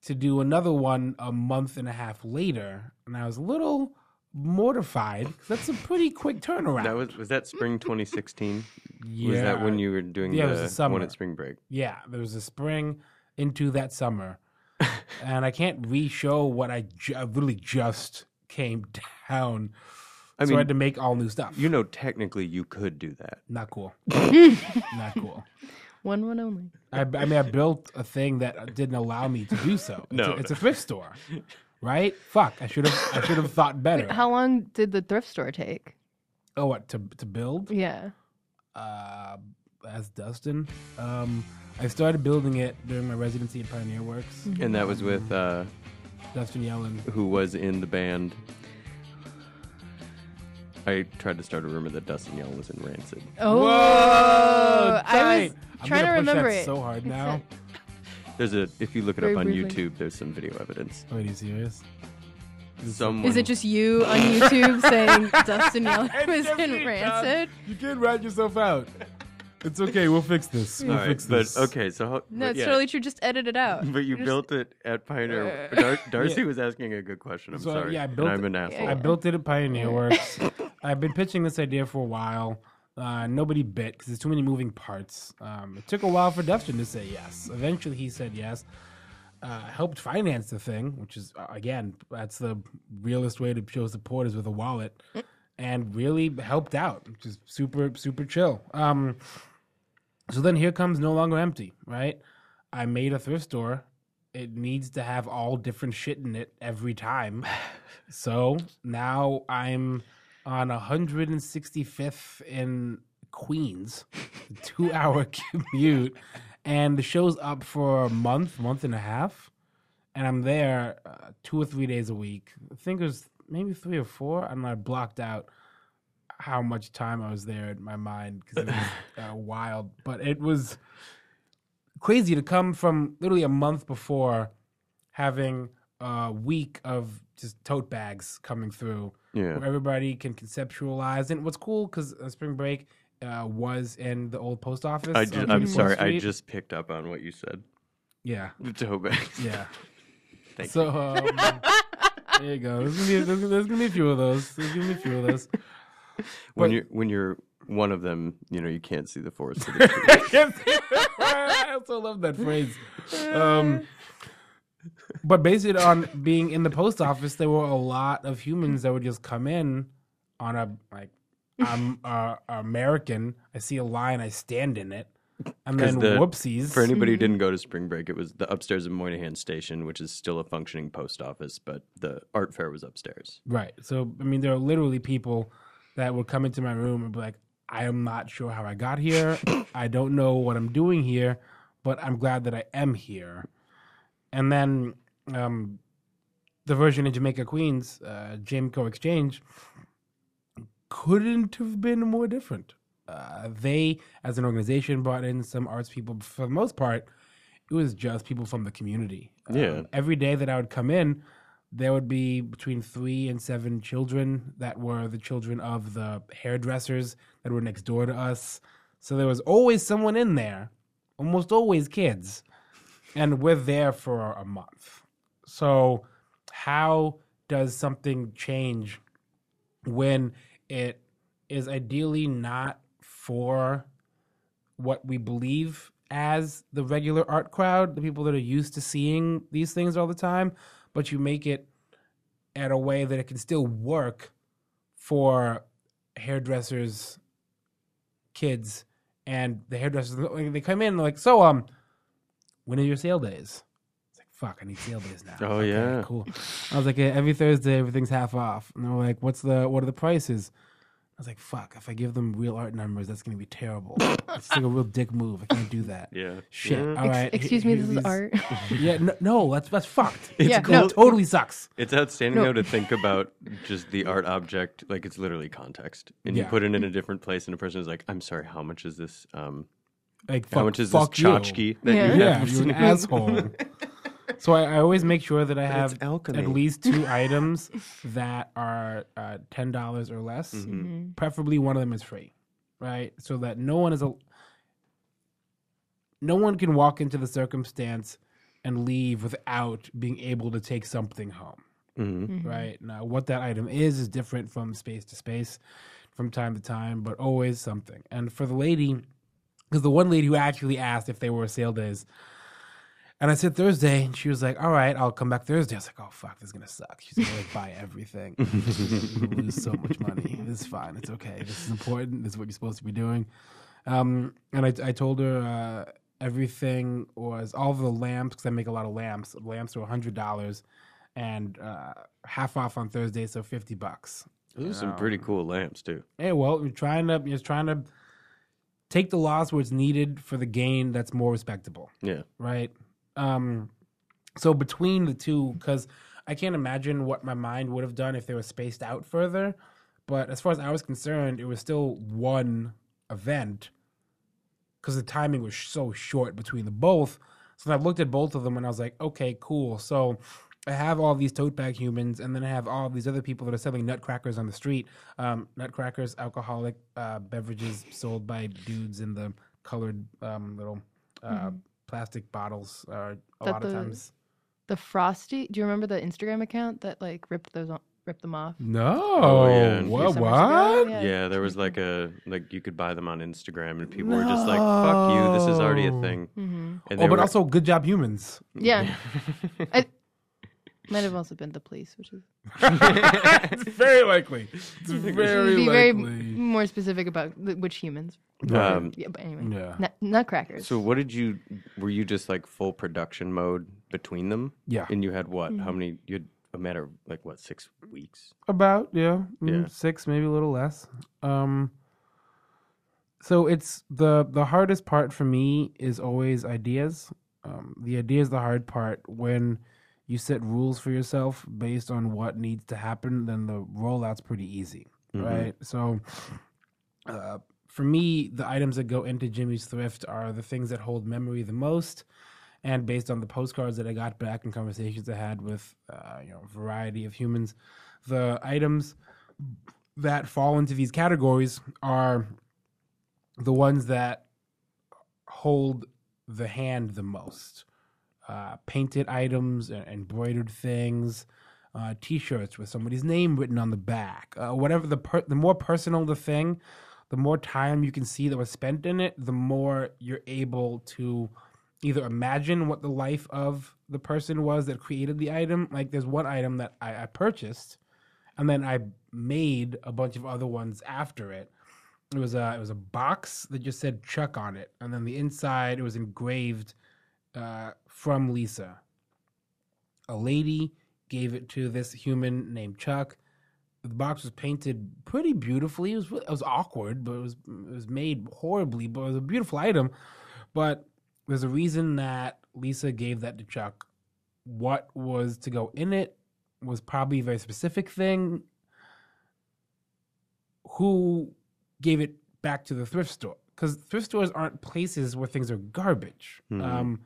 to do another one a month and a half later, and I was a little mortified that's a pretty quick turnaround. That was was that spring 2016? Was Yeah. that when you were doing Yeah, it was the summer. one at spring break? Yeah, there was a spring into that summer, [laughs] and I can't re-show what I, ju- I literally just came [laughs] down. I so mean, I had to make all new stuff. You know, technically, you could do that. Not cool. [laughs] Not cool. One one only. I, I mean, I built a thing that didn't allow me to do so. It's, No, a, it's a thrift store, right? Fuck, I should have. I should have thought better. Wait, how long did the thrift store take? Oh, what to to build? Yeah. Uh, as Dustin, um, I started building it during my residency at Pioneer Works. And that was with uh, Dustin Yellin. who was in the band. I tried to start a rumor that Dustin Yellin was in Rancid. Oh, Whoa, I was I'm trying to gonna push that remember it. so hard now. There's a if you look it Very up on briefly. YouTube, there's some video evidence. Wait, are you serious? Someone Is it just you on [laughs] YouTube saying Dustin [laughs] Yellin was in Rancid? You can't rat yourself out. It's okay. We'll fix this. We'll All right, fix but this. okay, so how, No, but it's yeah. totally true. Just edit it out. But you Just- built it at Pioneer. Uh, Dar- Darcy Yeah. was asking a good question. I'm So, sorry. Yeah, I and built I'm it, an asshole. I built it at Pioneer Works. [laughs] I've been pitching this idea for a while. Uh, nobody bit because there's too many moving parts. Um, it took a while for Dustin to say yes. Eventually, he said yes. Uh, helped finance the thing, which is uh, again, that's the realest way to show support is with a wallet, and really helped out, which is super super chill. Um, so then here comes no longer empty, right? I made a thrift store. It needs to have all different shit in it every time. [laughs] so now I'm on 165th in Queens, [laughs] two hour [laughs] commute, and the show's up for a month, month and a half, and I'm there uh, two or three days a week. I think it was maybe three or four. I don't. I blocked out how much time I was there in my mind because it was [laughs] uh, wild, but it was crazy to come from literally a month before having a week of just tote bags coming through Yeah. where everybody can conceptualize and what's cool because uh, spring break uh, was in the old post office I on ju- I'm 24th sorry. I just picked up on what you said. Yeah. The toe bags. Yeah. [laughs] Thank so, you. um, there you go. There's gonna, be, there's, there's gonna be a few of those. There's gonna be a few of those. [laughs] when But- you're when you're one of them, you know you can't see the forest for the. [laughs] I also love that phrase. Um, [laughs] but based on being in the post office, there were a lot of humans that would just come in on a like, I'm uh, American. I see a line, I stand in it, And then the- whoopsies. For anybody who didn't go to spring break, it was the upstairs of Moynihan Station, which is still a functioning post office, but the art fair was upstairs. Right. So I mean, there are literally people that would come into my room and be like, "I am not sure how I got here. [coughs] I don't know what I'm doing here, but I'm glad that I am here." And then um, the version in Jamaica Queens, uh, Jamco Exchange, couldn't have been more different. Uh, they, as an organization, brought in some arts people. For the most part, it was just people from the community. Um, Yeah. every day that I would come in, there would be between three and seven children that were the children of the hairdressers that were next door to us. So there was always someone in there, almost always kids. And we're there for a month. So, how does something change when it is ideally not for what we believe as the regular art crowd, the people that are used to seeing these things all the time, but you make it at a way that it can still work for hairdressers, kids, and the hairdressers. They come in like, so um, when are your sale days? It's like, fuck, I need sale days now. Oh, Okay, yeah. cool. I was like, yeah, every Thursday everything's half off, and they were like, what's the what are the prices? I was like, fuck, if I give them real art numbers, that's gonna be terrible. it's like a real dick move. I can't do that. Yeah. Shit. Yeah. All Ex- excuse me, this is art. [laughs] yeah. No, no, that's that's fucked. It's Yeah, cool. no. totally sucks. It's outstanding No. though to think about just the art object like it's literally context, and you put it in a different place, and a person is like, "I'm sorry, how much is this? Um, Like, how much is this fuck you. that Yeah. you Yeah, have?" you're an asshole. [laughs] So I, I always make sure that I But have at least two [laughs] items that are uh, ten dollars or less. Mm-hmm. Preferably one of them is free, right? So that no one is a no one can walk into the circumstance and leave without being able to take something home. Mhm. Right now, what that item is is different from space to space, from time to time, but always something. And for the lady, because the one lady who actually asked if they were sale days, and I said Thursday, and she was like, "All right, I'll come back Thursday." I was like, "Oh fuck, this is gonna suck." She's gonna like buy everything, [laughs] We're gonna lose so much money. This is fine. It's okay. This is important. This is what you're supposed to be doing. Um, and I, I told her uh, everything was all the lamps because I make a lot of lamps. Lamps are hundred dollars, and uh, half off on Thursday, so fifty bucks. Those are some pretty cool lamps too. Hey, well, you're trying to you're trying to take the loss where it's needed for the gain that's more respectable. Yeah. Right. Um. So between the two, because I can't imagine what my mind would have done if they were spaced out further. But as far as I was concerned, it was still one event because the timing was so short between the both. So I looked at both of them and I was like, okay, cool. So I have all these tote bag humans, and then I have all these other people that are selling nutcrackers on the street. Um, nutcrackers, alcoholic uh, beverages sold by dudes in the colored um, little uh, Mhm. Plastic bottles. Uh, a That lot of the- times. The Frosty. Do you remember the Instagram account that like ripped those on, ripped them off? No. Oh, yeah. What? What? Yeah. Yeah, there was like a like you could buy them on Instagram, and people were just like, "Fuck you, this is already a No. thing." Mhm. Oh, but were- also good job, humans. Yeah. [laughs] I, might have also been the police, which is it's [laughs] very likely. It's [laughs] very be very more specific about which humans. Um, yeah, but anyway, Yeah. nut, nutcrackers. So what did you? Were you just like full production mode between them? Yeah. And you had what? How Mhm. many? You had a matter of like what six weeks? About yeah, mm, Yeah. six maybe a little less. Um, so it's the the hardest part for me is always ideas. Um, the idea is the hard part when you set rules for yourself based on what needs to happen. Then the rollout's pretty easy, Mhm. right? So, uh, for me, the items that go into Jimmy's thrift are the things that hold memory the most. And based on the postcards that I got back and conversations I had with, uh, you know, a variety of humans, the items that fall into these categories are the ones that hold the hand the most. Uh, painted items, embroidered things, uh, T-shirts with somebody's name written on the back. Uh, whatever the per- the more personal the thing, the more time you can see that was spent in it, the more you're able to either imagine what the life of the person was that created the item. Like there's one item that I, I purchased, and then I made a bunch of other ones after it. It was a it was a box that just said Chuck on it, and then the inside it was engraved uh, from Lisa. A lady gave it to this human named Chuck. The box was painted pretty beautifully. It was it was awkward, but it was it was made horribly, but it was a beautiful item. But there's a reason that Lisa gave that to Chuck. What was to go in it was probably a very specific thing. Who gave it back to the thrift store? Because thrift stores aren't places where things are garbage. Mhm. Um,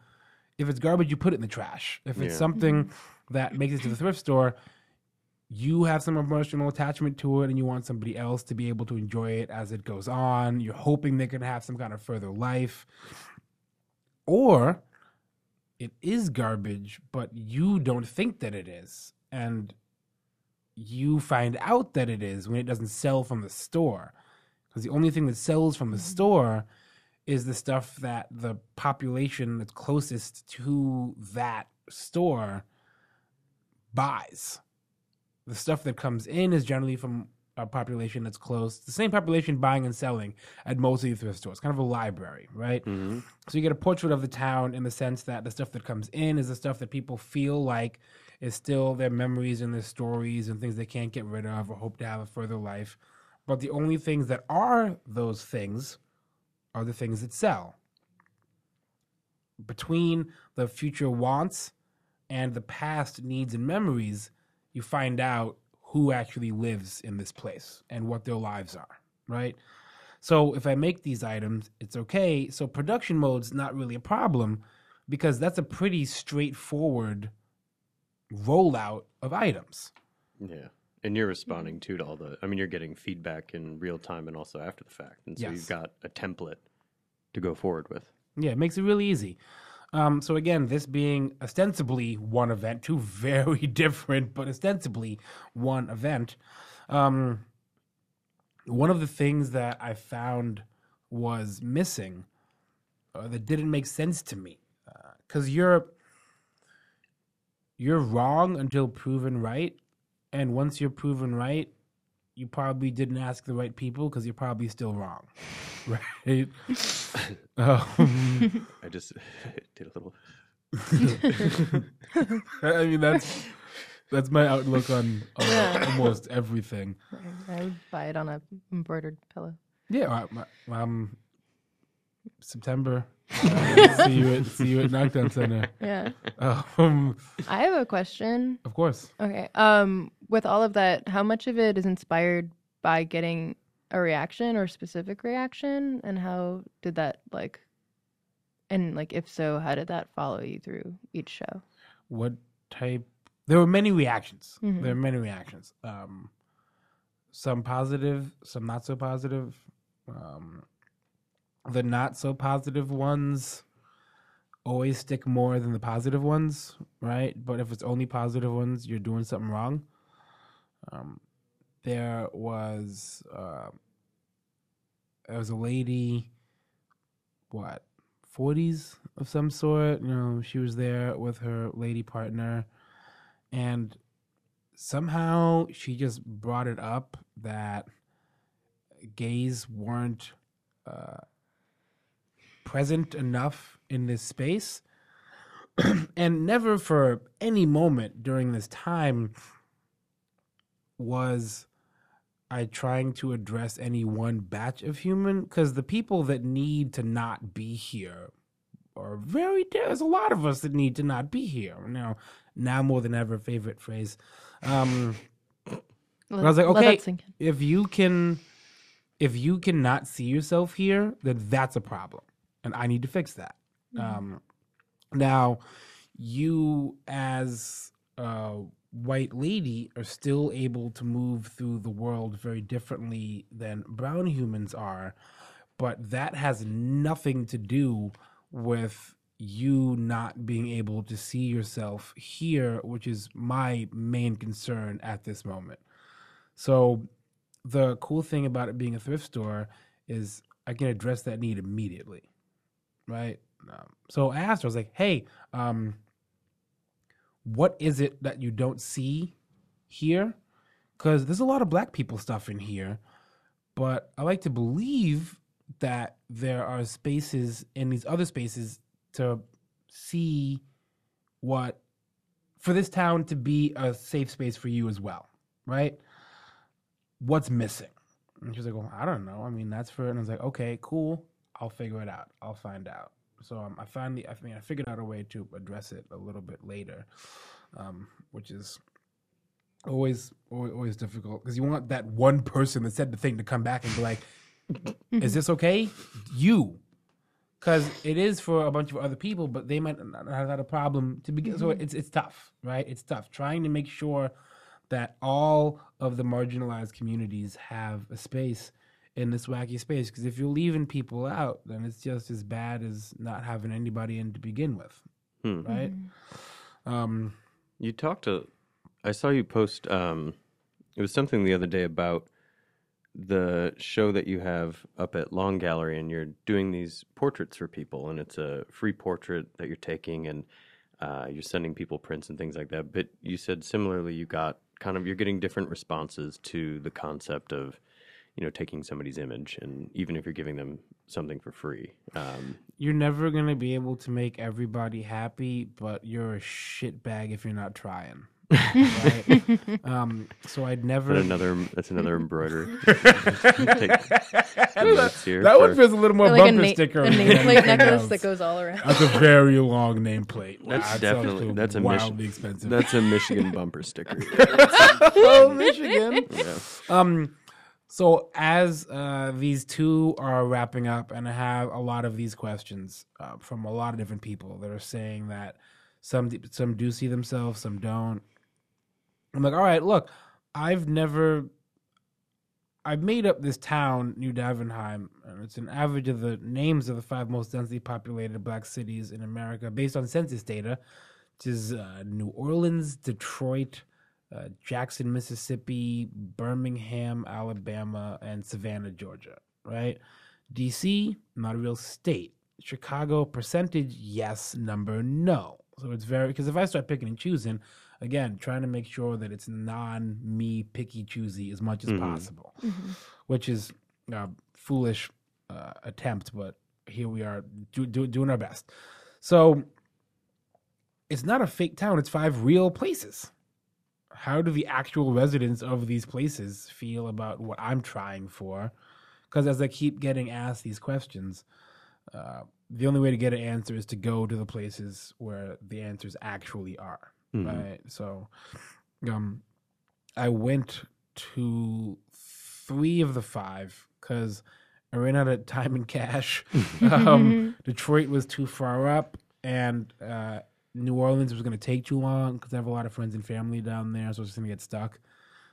if it's garbage, you put it in the trash. If it's Yeah. something that makes it to the thrift store, you have some emotional attachment to it and you want somebody else to be able to enjoy it as it goes on. You're hoping they can have some kind of further life. Or it is garbage, but you don't think that it is. And you find out that it is when it doesn't sell from the store. Because the only thing that sells from the mm-hmm. store is the stuff that the population that's closest to that store buys. The stuff that comes in is generally from a population that's close, the same population buying and selling at most of the thrift stores, kind of a library, right? Mhm. So you get a portrait of the town in the sense that the stuff that comes in is the stuff that people feel like is still their memories and their stories and things they can't get rid of or hope to have a further life. But the only things that are those things are the things that sell. Between the future wants and the past needs and memories, you find out who actually lives in this place and what their lives are, right? So if I make these items, it's okay. So production mode's not really a problem because that's a pretty straightforward rollout of items. Yeah. And you're responding too to all the. I mean, you're getting feedback in real time and also after the fact, and so Yes. you've got a template to go forward with. Yeah, it makes it really easy. Um, so again, this being ostensibly one event, two [laughs] very different, but ostensibly one event. Um, one of the things that I found was missing, uh, that didn't make sense to me, because you're you're wrong until proven right, and once you're proven right, you probably didn't ask the right people because you're probably still wrong, [laughs] right? [laughs] um, I just did a little. I mean that's That's my outlook on, on Yeah. almost everything. I would buy it on a embroidered pillow. Yeah, I- I- um, September. [laughs] See you at see you at Knockdown Center. Yeah. Um, I have a question. of course. Okay. Um, with all of that, how much of it is inspired by getting a reaction or specific reaction, and how did that like, and like if so, how did that follow you through each show? What type? There were many reactions. Mhm. There were many reactions. Um, some positive, some not so positive. Um, the not so positive ones always stick more than the positive ones, right? But if it's only positive ones, you're doing something wrong. Um, there was uh, there was a lady, what, forties of some sort. You know, she was there with her lady partner, and somehow she just brought it up that gays weren't uh, present enough in this space. [clears throat] and never for any moment during this time was I trying to address any one batch of human because the people that need to not be here are very there's a lot of us that need to not be here. Now now more than ever favorite phrase um but I was like Let- let okay if you can if you cannot see yourself here then that's a problem and I need to fix that. Um now you as a white lady are still able to move through the world very differently than brown humans are but that has nothing to do with you not being able to see yourself here which is my main concern at this moment. So the cool thing about it being a thrift store is i can address that need immediately right? Um, so i asked her i was like hey um, what is it that you don't see here? Because there's a lot of black people stuff in here, but I like to believe that there are spaces in these other spaces to see what for this town to be a safe space for you as well, right? What's missing? And she was like, "Well, I don't know. I mean, that's for." it." And I was like, "Okay, cool. I'll figure it out. I'll find out." So um, I finally, I mean, I figured out a way to address it a little bit later, um, which is always, always, always difficult because you want that one person that said the thing to come back and be like, [laughs] "Is this okay?" You, because it is for a bunch of other people, but they might not have had a problem to begin. So Mhm. it's it's tough, right? It's tough trying to make sure that all of the marginalized communities have a space in this wacky space. Because if you're leaving people out, then it's just as bad as not having anybody in to begin with, Hmm. right? Um, you talked to. I saw you post. Um, it was something the other day about the show that you have up at Long Gallery, and you're doing these portraits for people, and it's a free portrait that you're taking, and uh, you're sending people prints and things like that. But you said similarly, you got kind of you're getting different responses to the concept of you know taking somebody's image, and even if you're giving them something for free. Um, you're never gonna be able to make everybody happy, but you're a shitbag if you're not trying. right? [laughs] um, so I'd never. But another that's another [laughs] embroidery. [laughs] Take some notes here that one feels a little more Or like a bumper na- sticker. a nameplate necklace that goes all around. That's a very long nameplate. That's that sounds definitely that's a wildly Mich- expensive. That's a Michigan bumper sticker. oh, Michigan. Yeah. Um, so as uh, these two are wrapping up, and I have a lot of these questions uh, from a lot of different people that are saying that some some do see themselves, some don't. I'm like, all right, look, I've never. I've made up this town, New Davenheim, and it's an average of the names of the five most densely populated black cities in America based on census data, which is uh, New Orleans, Detroit, uh, Jackson, Mississippi, Birmingham, Alabama, and Savannah, Georgia, right? DC, not a real state. Chicago, percentage, yes, number, no. So it's very, because if I start picking and choosing, again, trying to make sure that it's non me picky choosy as much as Mhm. possible, Mhm. which is a foolish uh, attempt, but here we are do, do, doing our best. So it's not a fake town, it's five real places how do the actual residents of these places feel about what I'm trying for? Because as I keep getting asked these questions, uh, the only way to get an answer is to go to the places where the answers actually are. Mhm. Right. So, um, I went to three of the five because I ran out of time and cash. [laughs] um, [laughs] Detroit was too far up, and uh, New Orleans was going to take too long because I have a lot of friends and family down there, so I was just going to get stuck.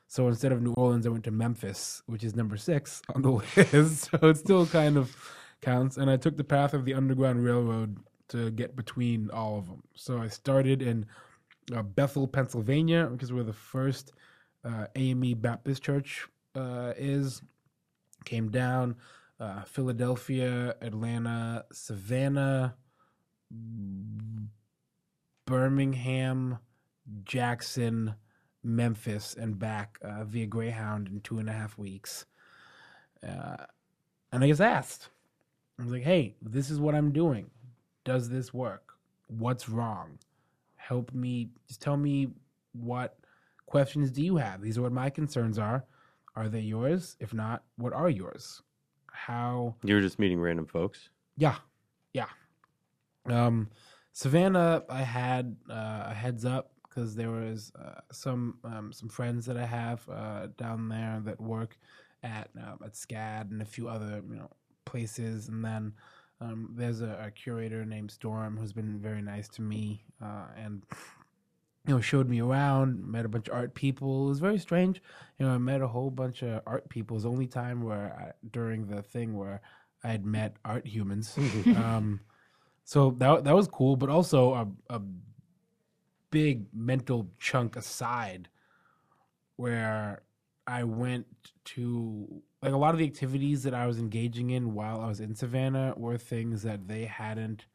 So instead of New Orleans, I went to Memphis, which is number six [laughs] on the list. so it still kind of counts. And I took the path of the Underground Railroad to get between all of them. So I started in uh, Bethel, Pennsylvania, because is where the first uh, AME Baptist Church uh, is. Came down uh, Philadelphia, Atlanta, Savannah, Birmingham, Jackson, Memphis, and back uh, via Greyhound in two and a half weeks. Uh, and I was asked, I was like, hey, this is what I'm doing. Does this work? What's wrong? Help me, just tell me what questions do you have? These are what my concerns are. Are they yours? If not, what are yours? How You were just meeting random folks. yeah, yeah. Um, Savannah, I had uh, a heads up because there was uh, some um, some friends that I have uh, down there that work at um, at SCAD and a few other you know places, and then um, there's a, a curator named Storm who's been very nice to me uh, and you know showed me around, met a bunch of art people. It was very strange. You know, I met a whole bunch of art people. It was the only time where I, during the thing where I had met art humans. [laughs] so that that was cool, but also a, a big mental chunk aside where I went to like a lot of the activities that I was engaging in while I was in Savannah were things that they hadn't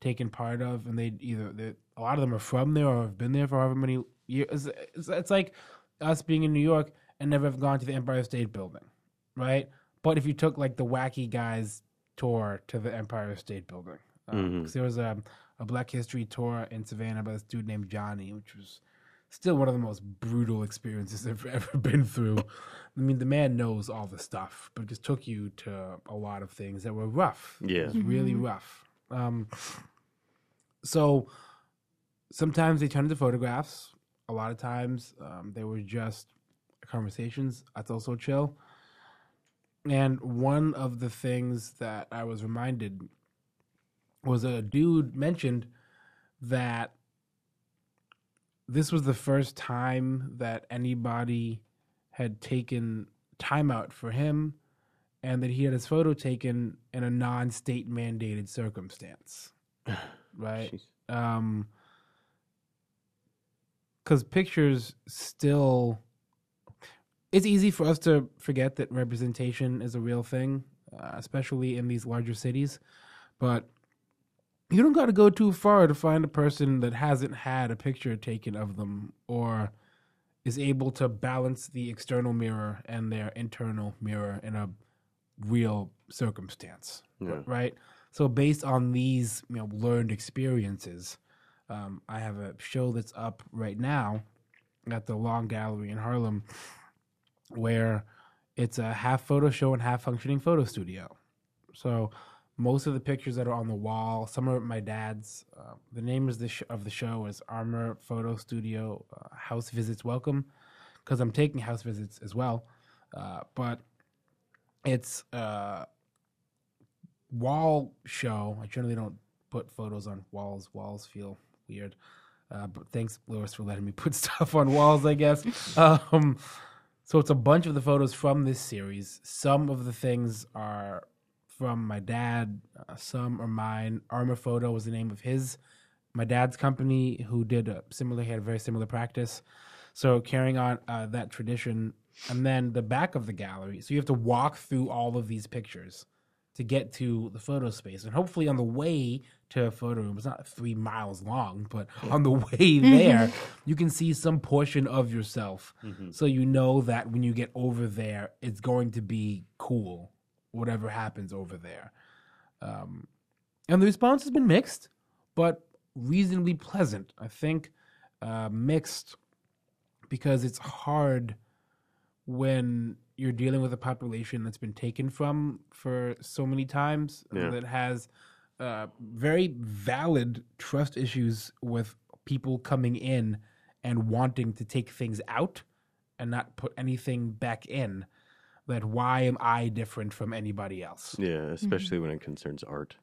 taken part of, and they either a lot of them are from there or have been there for however many years. It's, it's, it's like us being in New York and never have gone to the Empire State Building, right? But if you took like the wacky guys tour to the Empire State Building, um, Mhm. 'cause there was a, a Black History tour in Savannah by this dude named Johnny, which was still one of the most brutal experiences [laughs] I've ever been through. I mean, the man knows all the stuff, but it just took you to a lot of things that were rough. Yeah. It was really rough. Um, so sometimes they turn into photographs. A lot of times um, they were just conversations. That's also chill. And one of the things that I was reminded was a dude mentioned that this was the first time that anybody had taken time out for him and that he had his photo taken in a non-state mandated circumstance. [sighs] Right? Um because pictures still it's easy for us to forget that representation is a real thing uh, especially in these larger cities but you don't got to go too far to find a person that hasn't had a picture taken of them or is able to balance the external mirror and their internal mirror in a real circumstance Yeah. right so based on these you know learned experiences um, i have a show that's up right now at the long gallery in harlem where it's a half photo show and half functioning photo studio so most of the pictures that are on the wall, some are my dad's. Uh, the name is the sh- of the show is Armor Photo Studio uh, House Visits Welcome, because I'm taking house visits as well. Uh, but it's a wall show. I generally don't put photos on walls. Walls feel weird. Uh, but thanks, Lewis, for letting me put [laughs] stuff on walls. I guess. um, so it's a bunch of the photos from this series. Some of the things are from my dad. Uh, some are mine. Armor Photo was the name of his, my dad's company, who did a similar, he had a very similar practice. So carrying on uh, that tradition, and then the back of the gallery. So you have to walk through all of these pictures to get to the photo space, and hopefully on the way to a photo room, it's not three miles long, but on the way [laughs] there, you can see some portion of yourself. Mhm. So you know that when you get over there, it's going to be cool whatever happens over there. Um, and the response has been mixed, but reasonably pleasant. I think uh, mixed because it's hard when you're dealing with a population that's been taken from for so many times Yeah. that has uh, very valid trust issues with people coming in and wanting to take things out and not put anything back in. That why am I different from anybody else? Yeah, especially when it concerns art.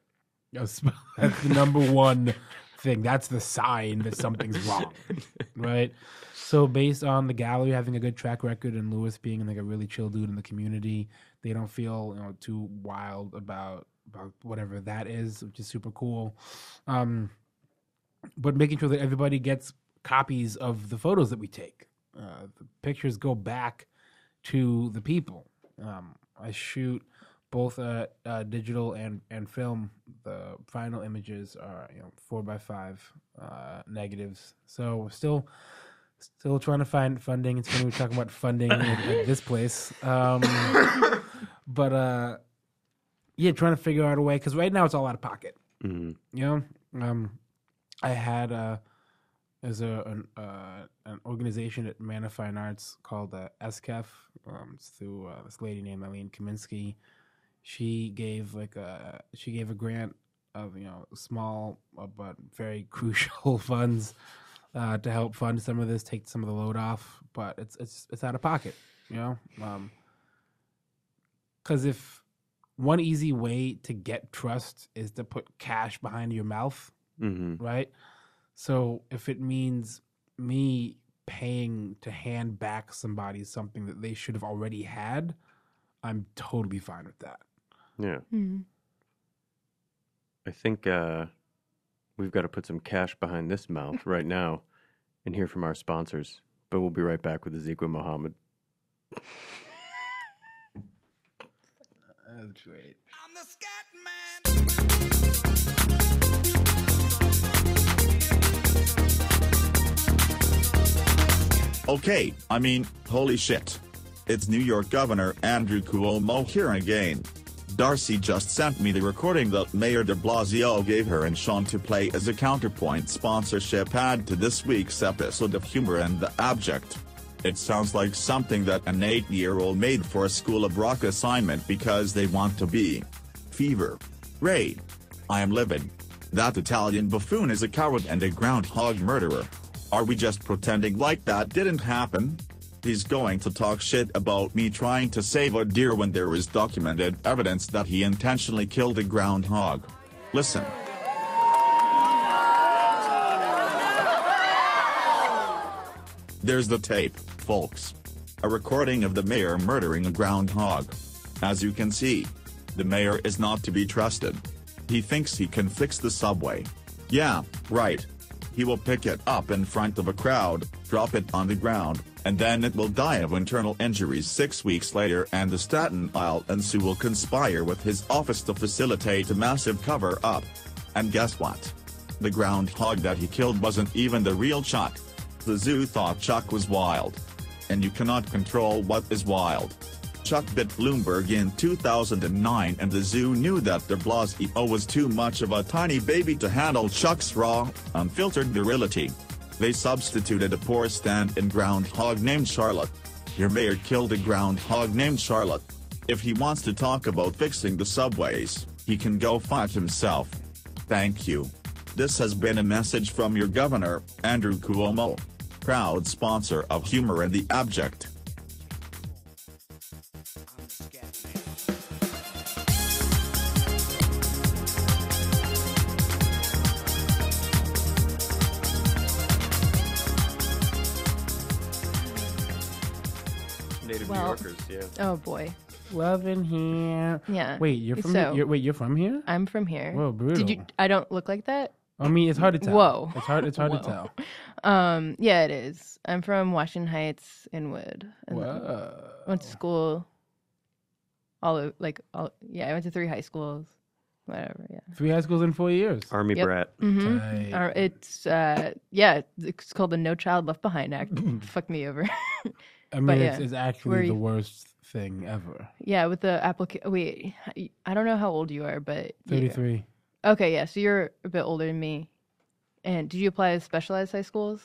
[laughs] That's the number one thing. That's the sign that something's wrong, [laughs] right? So, based on the gallery having a good track record and Lewis being like a really chill dude in the community, they don't feel you know too wild about about whatever that is, which is super cool. Um, but making sure that everybody gets copies of the photos that we take. Uh, the pictures go back to the people. Um, I shoot both uh, uh, digital and, and film. The final images are you know four by five uh, negatives. So we're still still trying to find funding. It's funny we're talking about funding [laughs] at, at this place, um, but uh, yeah, trying to figure out a way because right now it's all out of pocket. hmm You know, um, I had uh, there's a an, uh, an organization at Mana Fine Arts called uh, SCAF. Um, it's through uh, this lady named Eileen Kaminsky. She gave like a she gave a grant of you know small uh, but very [laughs] crucial funds uh, to help fund some of this, take some of the load off. But it's it's it's out of pocket, you know. Because if one easy way to get trust is to put cash behind your mouth, hmm right? So if it means me paying to hand back somebody something that they should have already had, I'm totally fine with that. Yeah. Hmm. I think uh, we've got to put some cash behind this mouth [laughs] right now and hear from our sponsors. But we'll be right back with Azikiwe Mohammed. [laughs] That's great. Okay, I mean, holy shit. It's New York Governor Andrew Cuomo here again. Darcy just sent me the recording that Mayor de Blasio gave her and Sean to play as a counterpoint sponsorship ad to this week's episode of Humor in the Abject. It sounds like something that an 8-year-old made for a School of Rock assignment because they want to be. Fever. Ray. I am livid. That Italian buffoon is a coward and a groundhog murderer. Are we just pretending like that didn't happen? He's going to talk shit about me trying to save a deer when there is documented evidence that he intentionally killed a groundhog. Listen. There's the tape, folks. A recording of the mayor murdering a groundhog. As you can see, the mayor is not to be trusted. He thinks he can fix the subway. Yeah, right. He will pick it up in front of a crowd, drop it on the ground, and then it will die of internal injuries six weeks later and the Staten Island Zoo will conspire with his office to facilitate a massive cover-up. And guess what? The groundhog that he killed wasn't even the real Chuck. The zoo thought Chuck was wild. And you cannot control what is wild. Chuck bit Bloomberg in 2009 and the zoo knew that de Blasio was too much of a tiny baby to handle Chuck's raw, unfiltered virility. They substituted a poor stand-in groundhog named Charlotte. Your mayor killed a groundhog named Charlotte. If he wants to talk about fixing the subways, he can go fight himself. Thank you. This has been a message from your governor, Andrew Cuomo. Proud sponsor of Humor in the Abject. Well- New Yorkers, yeah. Oh boy. Love in here. Yeah. Wait, you're from So- here? You're, wait, you're from here? I'm from here. Whoa, brutal. Did you? I don't look like that. I mean, it's hard to tell. Whoa. It's hard. It's hard to [laughs] tell. Um. Yeah, it is. I'm from Washington Heights, Inwood. and Whoa. Went to school. All o- like all. Yeah, I went to three high schools. Whatever. Yeah. Three high schools in four years. Army Yep. brat. hmm Tight. It's uh yeah, it's called the No Child Left Behind Act. [laughs] Fuck me over. [laughs] I mean, But it's, it's actually the you- worst thing ever. yeah, with the application. Wait, I don't know how old you are, but you- 33. Okay, yeah, so you're a bit older than me. And did you apply to specialized high schools?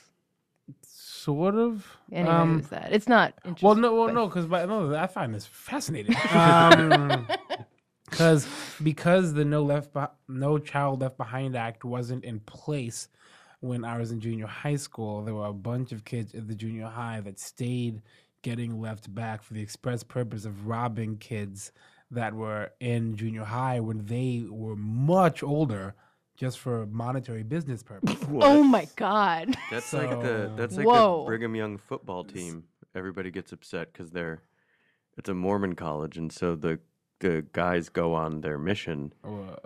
Sort of. Anyway, Um, that. It's not interesting. Well, no, well, no, because no, I find this fascinating. [laughs] Because because the No Left Be- No Child Left Behind Act wasn't in place when I was in junior high school, there were a bunch of kids at the junior high that stayed getting left back for the express purpose of robbing kids that were in junior high when they were much older, just for monetary business purposes. [laughs] Oh my god. That's like the that's like Whoa. the Brigham Young football team. Everybody gets upset because they're it's a Mormon college, and so the the guys go on their mission,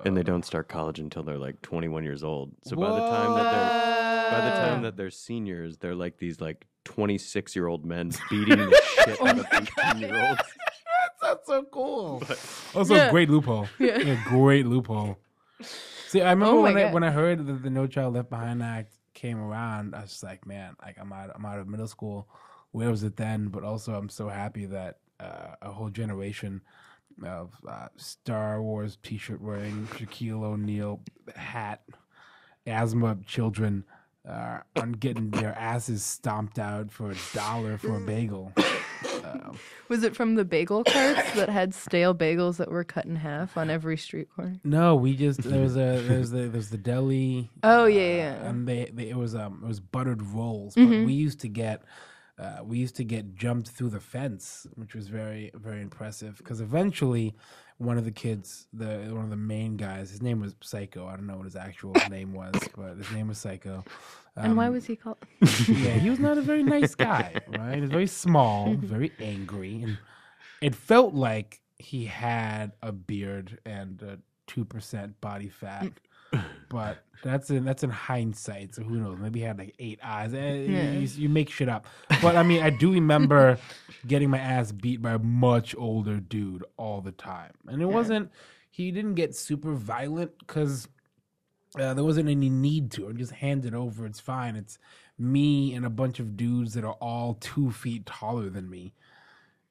and they uh, don't start college until they're like 21 years old. So by the time that they're by the time that they're seniors, they're like these like 26 year old men beating the [laughs] shit out of 18 year olds. [laughs] That's so cool. Also, Yeah. great loophole. Yeah. Yeah. great loophole. See, I remember Oh my when I, God. when I heard that the No Child Left Behind Act came around, I was just like, man, like I'm out, I'm out of middle school. Where was it then? But also, I'm so happy that uh, a whole generation of uh, Star Wars T-shirt wearing Shaquille O'Neal hat, asthma children. Uh, are getting their asses stomped out for a dollar for a bagel. Um, [coughs] Was it from the bagel carts that had stale bagels that were cut in half on every street corner? No, we just there was a there's the there's the deli. Oh, yeah, uh, yeah. and they, they it was um it was buttered rolls, but we used to get. Uh, we used to get jumped through the fence, which was very, very impressive. Because eventually, one of the kids, the one of the main guys, his name was Psycho. I don't know what his actual [laughs] name was, but his name was Psycho. and why Um, was he called? [laughs] yeah, he was not a very nice guy, right? He was very small, [laughs] very angry, and it felt like he had a beard and a two percent body fat. But that's in that's in hindsight, so who knows? Maybe he had like eight eyes. Eh, you- Yeah. You, you make shit up. But I mean, I do remember [laughs] getting my ass beat by a much older dude all the time, and it Yeah. wasn't. He didn't get super violent because uh, there wasn't any need to. I just hand it over. It's fine. It's me and a bunch of dudes that are all two feet taller than me.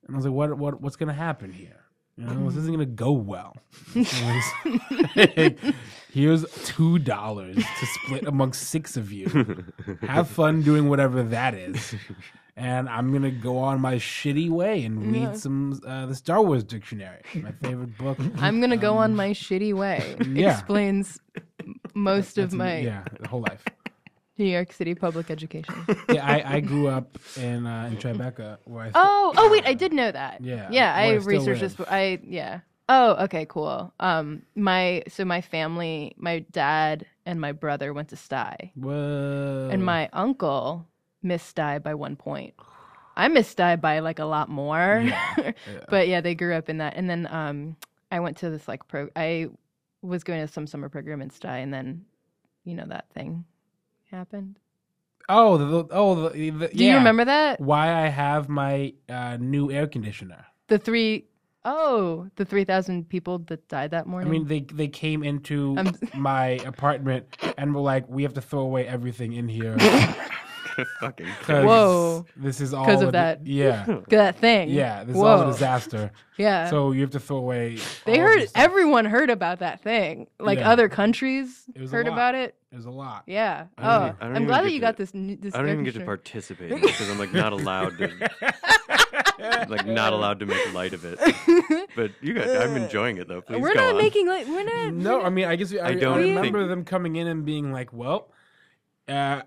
And I was like, what, what, what's going to happen here? You know, this isn't going to go well. [laughs] [laughs] Here's two dollars to split amongst six of you. Have fun doing whatever that is. And I'm gonna go on my shitty way and read Yeah. some uh, the Star Wars dictionary, my favorite book. I'm gonna go on my shitty way. yeah. Explains most of my yeah, the whole life. New York City public education. yeah, I, I grew up in uh, in Tribeca where I Oh, oh wait, I did know that. Yeah, yeah, I I researched this. I yeah. Oh, okay, cool. Um, my so my family, my dad and my brother went to Stuy, Whoa. and my uncle missed Stuy by one point. I missed Stuy by like a lot more, [laughs] but yeah, they grew up in that. And then um, I went to this like pro. I was going to some summer program in Stuy, and then you know that thing happened. Oh, the, the- oh, the, the, Do you remember that? Why I have my uh, new air conditioner. The three oh the three thousand people that died that morning. I mean, they they came into my apartment and were like, "We have to throw away everything in here." [laughs] [laughs] fucking 'cause Whoa. This is all because of a- that- Yeah. [laughs] that thing. Yeah. This is all a disaster. [laughs] Yeah. So you have to throw away. They all heard this- everyone heard about that thing. Like Yeah. other countries It was a heard about it. It was a lot. Yeah. I don't Oh, I don't I'm glad that you to- got this. n- this I don't even get to participate because I'm like not allowed to, like not allowed to make light of it. But you guys, I'm enjoying it though. Please We're go not on. making light. we're not. No, I mean, I guess I, I don't I remember think- them coming in and being like, "Well, uh,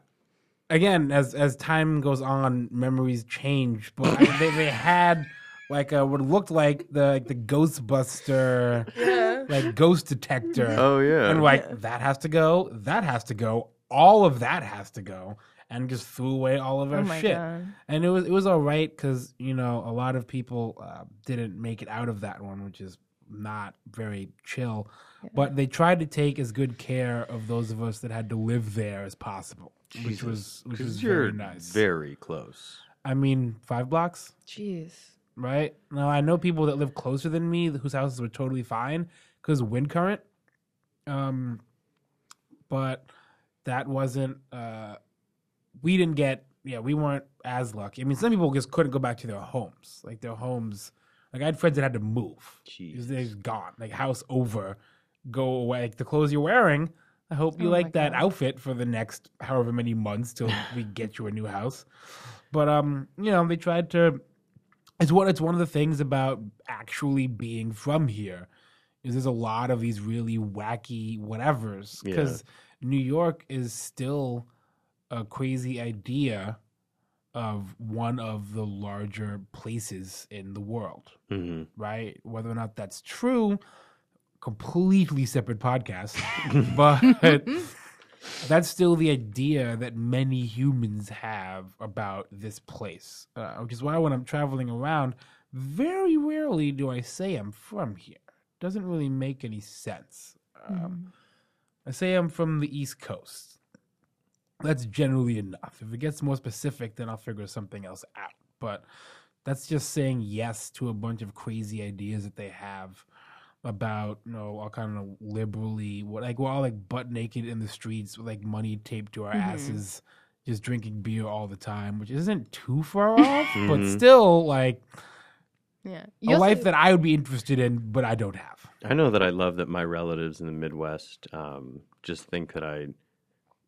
again, as as time goes on, memories change." But I, they they had like a, what looked like the like the Ghostbuster, like ghost detector. Oh, yeah. and like that has to go, that has to go, all of that has to go, and just threw away all of our Oh shit. God. And it was it was all right because you know a lot of people uh, didn't make it out of that one, which is not very chill. But they tried to take as good care of those of us that had to live there as possible, which was which 'Cause was you're very nice. Very close. I mean, five blocks, Jeez. right? Now I know people that live closer than me whose houses were totally fine because wind current. Um, but that wasn't. Uh, we didn't get. Yeah, we weren't as lucky. I mean, some people just couldn't go back to their homes. Like their homes. Like I had friends that had to move. Jeez. They're gone. Like house over, go away. Like the clothes you're wearing, I hope you Oh like that God. outfit for the next however many months till we get you a new house. But um, you know, they tried to. It's what it's one of the things about actually being from here is there's a lot of these really wacky whatevers Yeah. because New York is still a crazy idea of one of the larger places in the world, hmm right? Whether or not that's true, completely separate podcast, [laughs] but [laughs] that's still the idea that many humans have about this place, uh, which is why when I'm traveling around, very rarely do I say I'm from here. It Doesn't really make any sense. Um, I say I'm from the East Coast. That's generally enough. If it gets more specific, then I'll figure something else out. But that's just saying yes to a bunch of crazy ideas that they have about you know all kind of liberally what like we're all like butt naked in the streets with like money taped to our Mhm. asses just drinking beer all the time which isn't too far [laughs] off but Mhm. still like Yeah. a life that i would be interested in but i don't have I know that I love that my relatives in the Midwest um, just think that I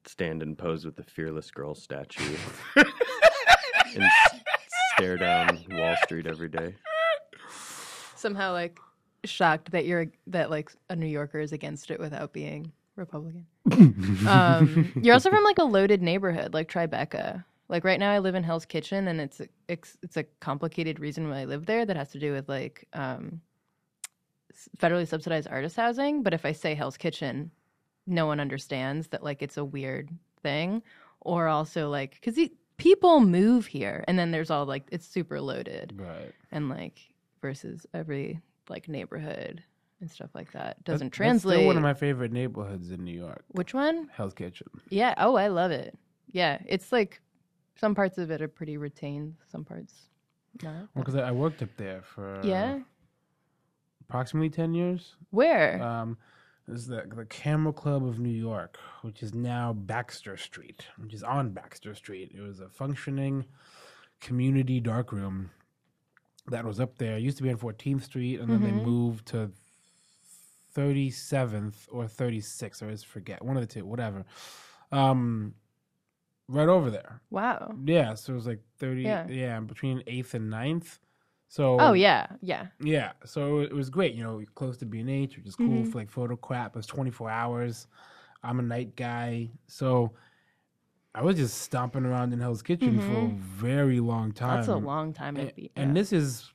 stand and pose with the fearless girl statue and s- stare down Wall Street every day. Somehow like shocked that you're that like a New Yorker is against it without being Republican. [laughs] um, you're also from like a loaded neighborhood, like Tribeca. Like right now, I live in Hell's Kitchen, and it's a, it's, it's a complicated reason why I live there that has to do with like um, federally subsidized artist housing. But if I say Hell's Kitchen, no one understands that like it's a weird thing, or also like because people move here, and then there's all like it's super loaded, right and like versus every like neighborhood and stuff like that doesn't that's translate. still one of my favorite neighborhoods in new york Which one? hell's kitchen Yeah. Oh, I love it. Yeah, it's like some parts of it are pretty retained, some parts not. well because I, worked up there for Yeah. approximately 10 years Where? um this is the, the camera club of new york which is now baxter street which is on baxter street it was a functioning community darkroom that was up there it used to be on 14th street and then they Mhm. moved to 37th or 36th i always forget one of the two whatever um right over there Wow. yeah so it was like 30 Yeah. yeah, between 8th and 9th so Oh yeah, yeah. yeah, so it was great. You know, close to B and H, which is cool Mhm. for like photo crap. It was twenty four hours. I'm a night guy, so I was just stomping around in Hell's Kitchen for a Mhm. very long time. That's a long time And, be. and this is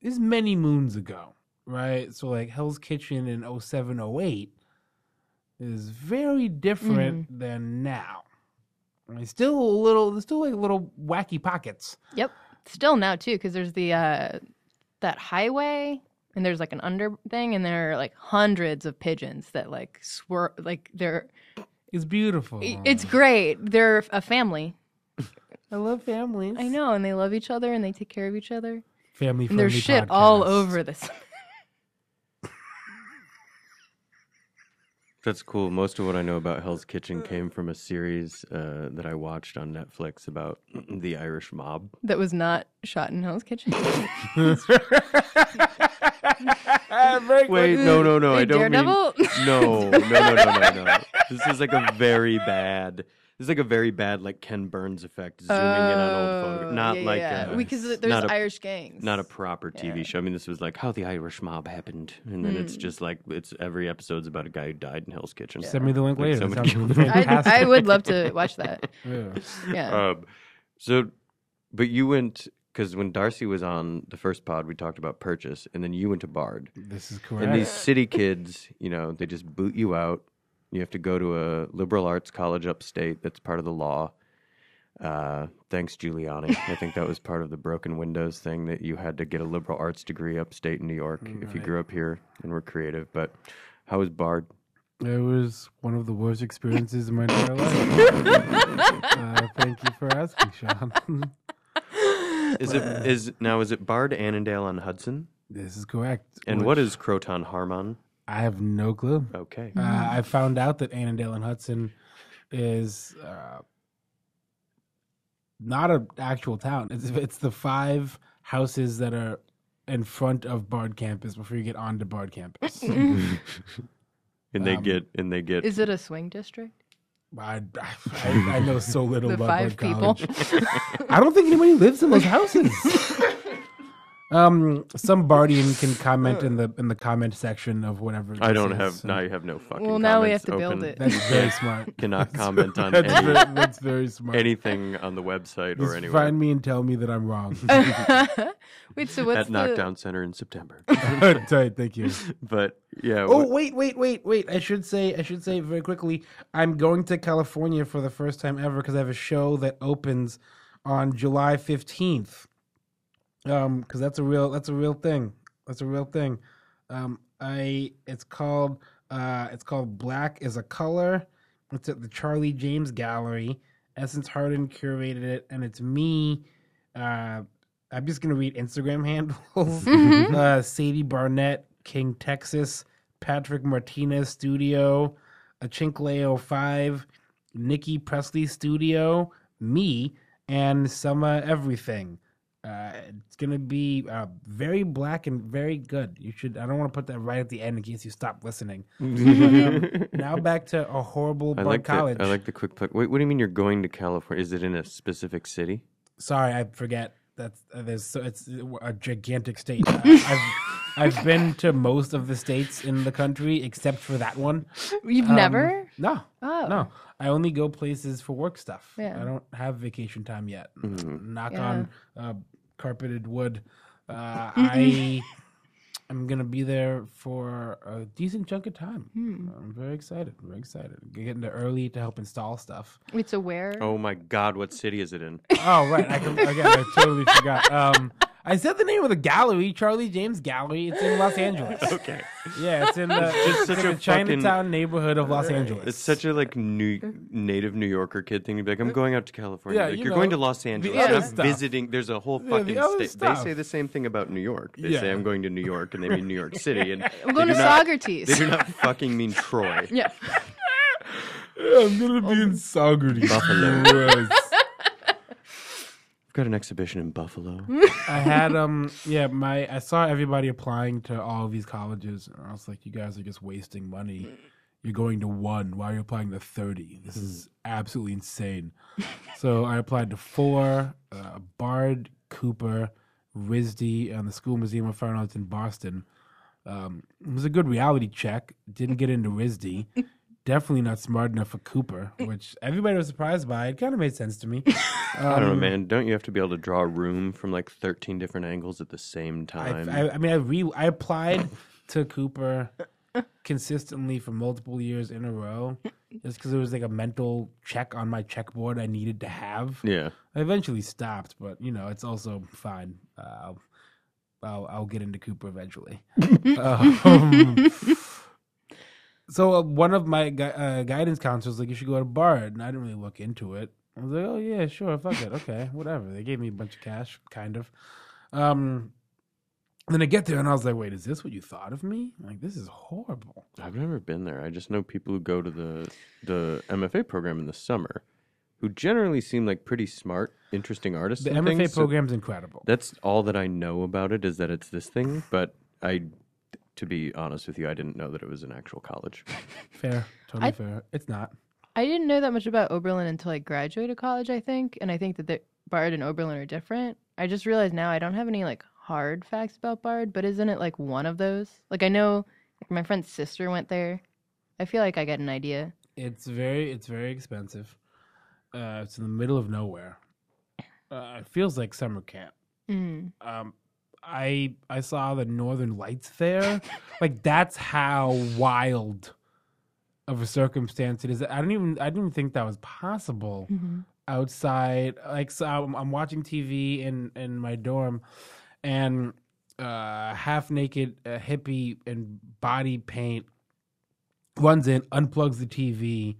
this is many moons ago, right? So like Hell's Kitchen in 07, 08 is very different Mm-hmm. than now. I mean, still a little, there's still like little wacky pockets. Yep. Still now too, because there's the uh that highway and there's like an under thing and there are like hundreds of pigeons that like swirl like they're It's beautiful. it's great. They're a family. [laughs] I love families. I know, and they love each other and they take care of each other. Family And there's friendly shit all over this. [laughs] That's cool. Most of what I know about Hell's Kitchen came from a series uh, that I watched on Netflix about [clears throat] the Irish mob. that was not shot in Hell's Kitchen. [laughs] Wait, no, no, no. I don't Daredevil? mean. [laughs] No, no, no, no, no, no. This is like a very bad. This is like a very bad, like Ken Burns effect, zooming in on old photo. Oh, Not yeah, like yeah. a, Because there's not a- Irish gangs. Not a proper TV show. I mean, this was like how the Irish mob happened, and then it's Hmm. just like it's every episode's about a guy who died in Hell's Kitchen. Send me the link Like later. someone sounds [laughs] killed him. fantastic. I, I would love to watch that. [laughs] Yeah. Yeah. Um, so, but you went because when Darcy was on the first pod, we talked about purchase, and then you went to Bard. This is correct. And these city kids, you know, they just boot you out. You have to go to a liberal arts college upstate. That's part of the law. Uh, thanks, Giuliani. I think that was part of the broken windows thing that you had to get a liberal arts degree upstate in New York if you grew up here and were creative. But how was Bard? It was one of the worst experiences in my entire life. [laughs] uh, thank you for asking, Sean. [laughs] Is it is now is it Bard Annandale on Hudson? This is correct. And Which- what is Croton Harmon? I have no clue. Okay. Uh, I found out that Annandale and Hudson is uh, not an actual town. It's it's the five houses that are in front of Bard campus before you get onto Bard campus. [laughs] And they Um, get and they get Is it a swing district? I, I, [laughs] I know so little The about five people. College. [laughs] I don't think anybody lives in those houses. [laughs] Um, some Bardian can [laughs] comment in the in the comment section of whatever. I don't is, have so- now. You have no fucking. Well, now we have comments to build it. That's very smart. Cannot That's- comment on that's any, very- that's very smart. anything on the website or Just anywhere. find me and tell me that I'm wrong. [laughs] Wait, so what's at the Knockdown Center in September. [laughs] Tight, thank you. But yeah. Oh what- wait, wait, wait, wait! I should say, I should say very quickly. I'm going to California for the first time ever because I have a show that opens on July 15th. Um, because that's a real, that's a real thing. That's a real thing. Um, I it's called uh, it's called Black is a Color. It's at the Charlie James Gallery. Essence Harden curated it, and it's me. Uh, I'm just gonna read Instagram [laughs] handles. Mhm. uh, Sadie Barnette, King Texas, Patrick Martinez Studio, a Chinkleo Five, Nikki Pressley Studio, me, and Summer Everything. Uh, it's gonna be uh, very black and very good. You should. I don't want to put that right at the end in case you stop listening. [laughs] But, um, now back to a horrible I like college. The, I like the quick plug. Wait, what do you mean you're going to California? Is it in a specific city? Sorry, I forget. That's uh, there's so it's a gigantic state. I- [laughs] I've I've been to most of the states in the country except for that one. You've Um, never? No. Oh. No. I only go places for work stuff. Yeah. I don't have vacation time yet. Knock Yeah. on uh, carpeted wood. Uh, I am gonna be there for a decent chunk of time. Hmm. I'm very excited. I'm very excited. Getting there early to help install stuff. It's a where? Oh my God! What city is it in? Oh right, I can, again I totally forgot. Um, I said the name of the gallery, Charlie James Gallery. It's in Los Angeles. [laughs] Okay. Yeah, it's in the, It's just it's such in a the Chinatown fucking- neighborhood of Los Angeles. It's such a like new native New Yorker kid thing to be like, I'm going out to California. Yeah, like, you you're going to Los the Angeles. other You're stuff. visiting. There's a whole Yeah, the fucking state. They say the same thing about New York. They Yeah. say I'm going to New York, and they mean New York [laughs] City. And I'm going to not- Socrates. They do not fucking mean Troy. Yeah. [laughs] I'm gonna be in Saugerties. Buffalo. Got an exhibition in Buffalo. [laughs] I had um yeah my I saw everybody applying to all of these colleges and I was like you guys are just wasting money. You're going to one. Why are you applying to thirty? This is absolutely insane. so I applied to four: uh, Bard, Cooper, RISD, and the School Museum of Fine Arts in Boston. Um, it was a good reality check. Didn't get into RISD. Definitely not smart enough for Cooper, which everybody was surprised by. It kind of made sense to me. [laughs] I don't know, Um, man. Don't you have to be able to draw a room from like 13 different angles at the same I, time? I, I mean, I re I applied to Cooper consistently for multiple years in a row, just because it was like a mental check on my checkboard I needed to have. Yeah. I eventually stopped, but you know, it's also fine. Uh, I'll, I'll I'll get into Cooper eventually. [laughs] um, so uh, one of my gui- uh, guidance counselors was like, "You should go to Bard," and I didn't really look into it. I was like, "Oh yeah, sure, fuck it, okay, [laughs] whatever." They gave me a bunch of cash, kind of. Um, then I get there and I was like, "Wait, is this what you thought of me? Like, this is horrible." I've never been there. I just know people who go to the the MFA program in the summer, who generally seem like pretty smart, interesting artists. The and MFA things. So program's incredible. That's all that I know about it is that it's this thing. But I, to be honest with you, I didn't know that it was an actual college. [laughs] Fair, totally I- fair. It's not. I didn't know that much about Oberlin until I graduated college, I think. And I think that the Bard and Oberlin are different. I just realized now I don't have any like hard facts about Bard, but isn't it like one of those? Like I know like my friend's sister went there. I feel like I get an idea. It's very it's very expensive. Uh, it's in the middle of nowhere. Uh, it feels like summer camp. Mm. Um, I I saw the Northern Lights there. [laughs] like that's how wild of a circumstance it is. I didn't even I didn't think that was possible Mhm. outside. Like so, I'm, I'm watching TV in in my dorm, and uh, half naked uh, hippie in body paint runs in, unplugs the TV.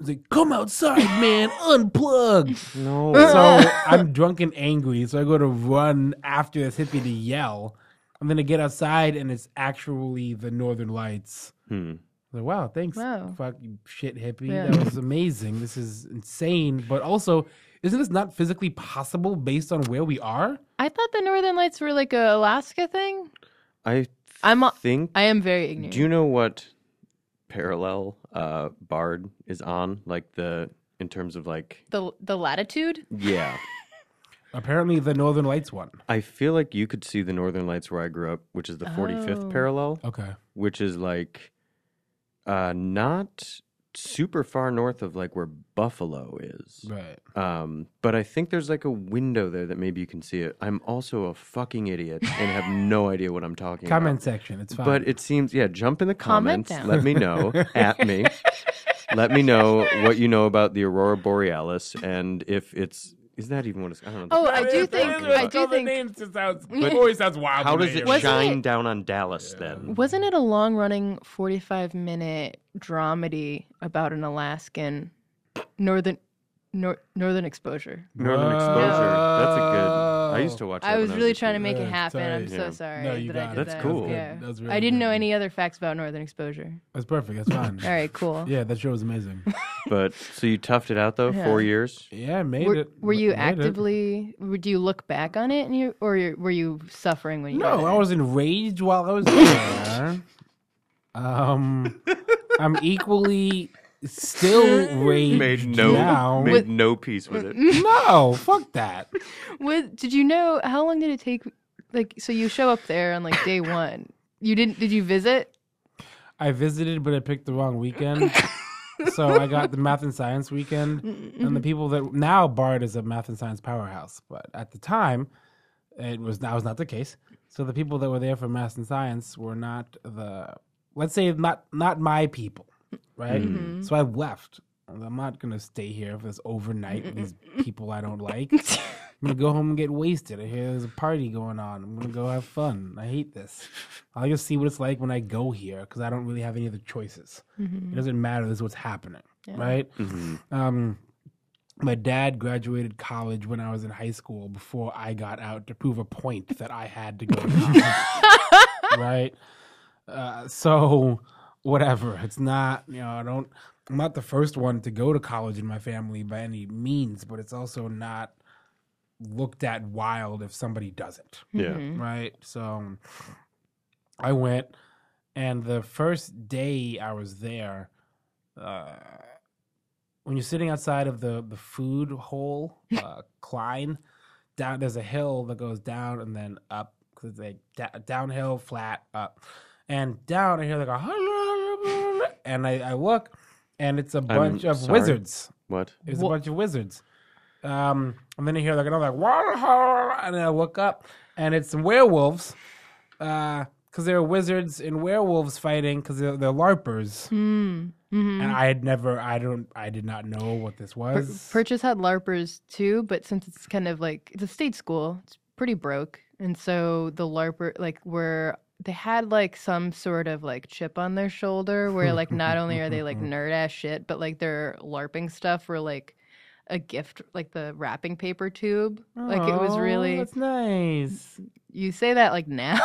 He's like, "Come outside, man! Unplug!" No. [laughs] So I'm drunk and angry, so I go to run after this hippie to yell, I'm gonna get outside, and it's actually the Northern Lights. Hmm. Like, wow, thanks, Wow. fuck you, shit hippie. Yeah. That was amazing. This is insane, but also, isn't this not physically possible based on where we are? I thought the Northern Lights were like a Alaska thing. I I'm a- think. I am very ignorant. Do you know what parallel uh, Bard is on, like the in terms of like The the latitude. yeah. [laughs] Apparently, the Northern Lights one. I feel like you could see the Northern Lights where I grew up, which is the 45th Oh. parallel. Okay. Which is like uh not super far north of like where Buffalo is. Right. Um but I think there's like a window there that maybe you can see it. I'm also a fucking idiot and have no [laughs] idea what I'm talking Comment about. section. It's fine. But it seems yeah, jump in the Comment comments. down. Let me know [laughs] at me. Let me know what you know about the aurora borealis and if it's is that even what it's I don't know. Oh, I do think I do think It just sounds, But- [laughs] always sounds wild. How to does me. it Wasn't shine it- down on Dallas then? wasn't it a long running forty five minute dramedy about an Alaskan northern nor, northern exposure? Northern Exposure. That's a good. I used to watch. That I when was really a trying to kid. make it Yeah, happen. I'm sorry. so sorry No, you that I got did it. That's that. cool. Yeah. That was really I didn't know good. any other facts about northern exposure. That's perfect. That's fine. [laughs] All right, cool. [laughs] Yeah, that show was amazing. [laughs] But so you toughed it out though, Yeah. four years. Yeah, I made Were, it. were you Made it. actively? Would you look back on it, and you or you- were you suffering when you? No, were I was enraged while I was there. um, I'm equally still [laughs] raged Made no now. made no peace with it. [laughs] no, fuck that. [laughs] What did you know? How long did it take? Like, so you show up there on like day [coughs] one. You didn't? Did you visit? I visited, but I picked the wrong weekend. so I got the math and science weekend, mm, mm, and the mm. people that now Bard is a math and science powerhouse, but at the time, it was that was not the case. So the people that were there for math and science were not the let's say not not my people, right? Mm-hmm. So I left. I'm not gonna stay here for this overnight with these people I don't like. [laughs] I'm gonna go home and get wasted. I hear there's a party going on. I'm gonna go have fun. I hate this. I'll just see what it's like when I go here because I don't really have any other choices. It doesn't matter. This is what's happening, right? Um, my dad graduated college when I was in high school before I got out to prove a point that I had to go to college, [laughs] right? Uh, so whatever. It's not you know I don't. I'm not the first one to go to college in my family by any means, but it's also not looked at wild if somebody doesn't Yeah. Mm-hmm. right? So I went, and the first day I was there, uh, when you're sitting outside of the the food hole, [laughs] uh, Kline, down there's a hill that goes down and then up because it's like da- downhill, flat, up, and down. I hear like a and I, I look, and it's a bunch of sorry? wizards. What? It's a bunch of wizards. Um, and then you hear like another like, "Wah-ha," and then I look up, and it's some werewolves. Uh, because there are wizards and werewolves fighting because they're, they're larpers. Mm. hmm And I had never, I don't, I did not know what this Pur- was. Purchase had LARPers too, but since it's kind of like it's a state school, it's pretty broke, and so the LARPer like were they had like some sort of like chip on their shoulder where like not only are they like [laughs] nerd ass shit, but like their LARPing stuff were like a gift, like the wrapping paper tube. like it was really. that's nice. You say that like [laughs] now,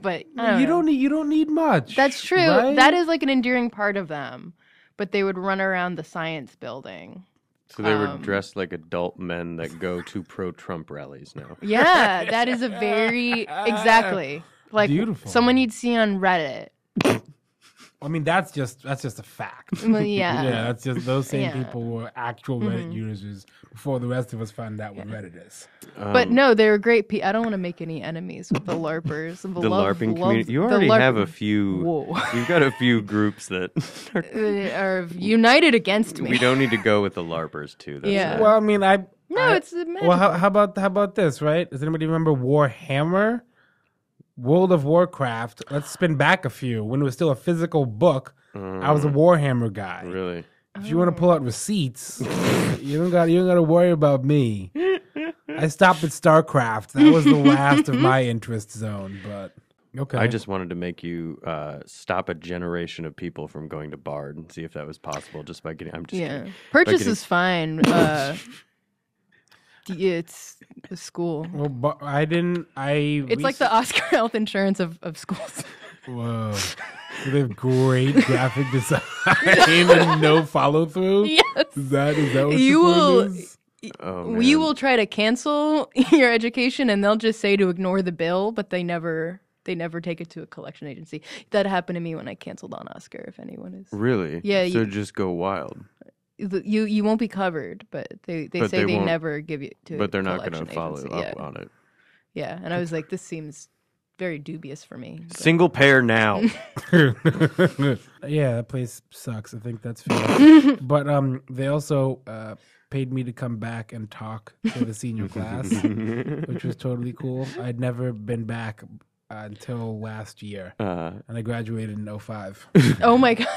but I don't you know. don't need, you don't need much. That's true. right? That is like an endearing part of them. But they would run around the science building. So they were Um, dressed like adult men that go to pro Trump rallies now. Yeah, that is a [laughs] very exactly like Beautiful. someone you'd see on Reddit. [laughs] I mean, that's just that's just a fact. Well, yeah. [laughs] yeah, that's just those same Yeah. people were actual Reddit Mhm. users before the rest of us found out what Reddit is. but no, they were great. Pe- I don't want to make any enemies with the LARPers. Um, The LARPing community. You already have a few. Whoa. You've got a few groups that are, [laughs] are united against me. we don't need to go with the LARPers too. That's Yeah. Well, I mean, I No, I- it's a well. How, how about how about this? Right? Does anybody remember Warhammer, World of Warcraft? Let's spin back a few. When it was still a physical book, I was a Warhammer guy. Mm. Really? If you want to pull out receipts, [laughs] you don't got you don't got to worry about me. I stopped at StarCraft. That was the last of my interest zone. But okay, I just wanted to make you uh, stop a generation of people from going to Bard and see if that was possible just by getting. I'm just yeah, kidding. Purchase getting- is fine. [laughs] Uh, it's a school. Well, but I didn't. I. It's like the Oscar [laughs] health insurance of, of schools. Whoa. They have [laughs] great graphic design and no follow through. [laughs] Yes. Is that is that what You your will- is? Oh, you will try to cancel your education, and they'll just say to ignore the bill, but they never they never take it to a collection agency. That happened to me when I canceled on Oscar. If anyone is Really? Yeah, So you- just go wild. You you won't be covered, but they they But say they they, never give you to. a But they're not going to follow agency. up yeah. on it. Yeah, and I was like, this seems very dubious for me. but- Single payer now. [laughs] [laughs] yeah, that place sucks. I think that's fair. [laughs] but um, they also uh, paid me to come back and talk to the senior class, which was totally cool. I'd never been back uh, until last year, Uh, and I graduated in 05. oh my god!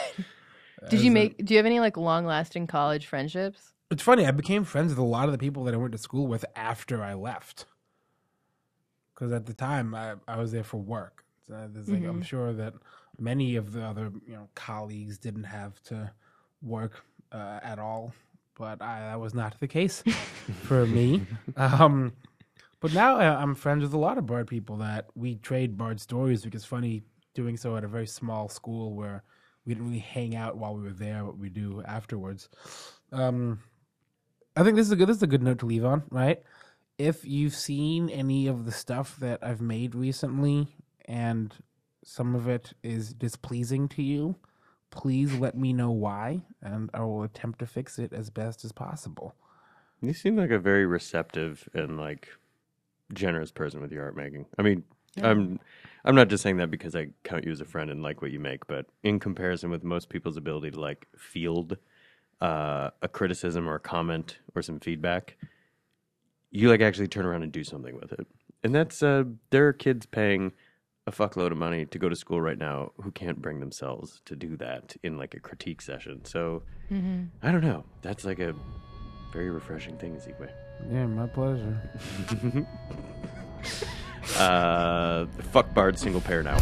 Did you make? Do you have any like long lasting college friendships? It's funny. I became friends with a lot of the people that I went to school with after I left. Because at the time I, I was there for work. So there's like, I'm Mhm. sure that many of the other you know colleagues didn't have to work uh, at all, but I, that was not the case [laughs] for me. Um, but now I, I'm friends with a lot of Bard people that we trade Bard stories because funny doing so at a very small school where we didn't really hang out while we were there, what we do afterwards. Um, I think this is a good this is a good note to leave on, right? If you've seen any of the stuff that I've made recently and some of it is displeasing to you, please let me know why and I will attempt to fix it as best as possible. You seem like a very receptive and like generous person with your art making. I mean, Yeah. I'm I'm not just saying that because I count you as a friend and like what you make, but in comparison with most people's ability to like field uh, a criticism or a comment or some feedback, you like actually turn around and do something with it. And that's uh there are kids paying a fuckload of money to go to school right now who can't bring themselves to do that in like a critique session. So Mhm. I don't know. That's like a very refreshing thing, Azikiwe. Yeah, my pleasure. [laughs] uh, fuck Bard single payer now.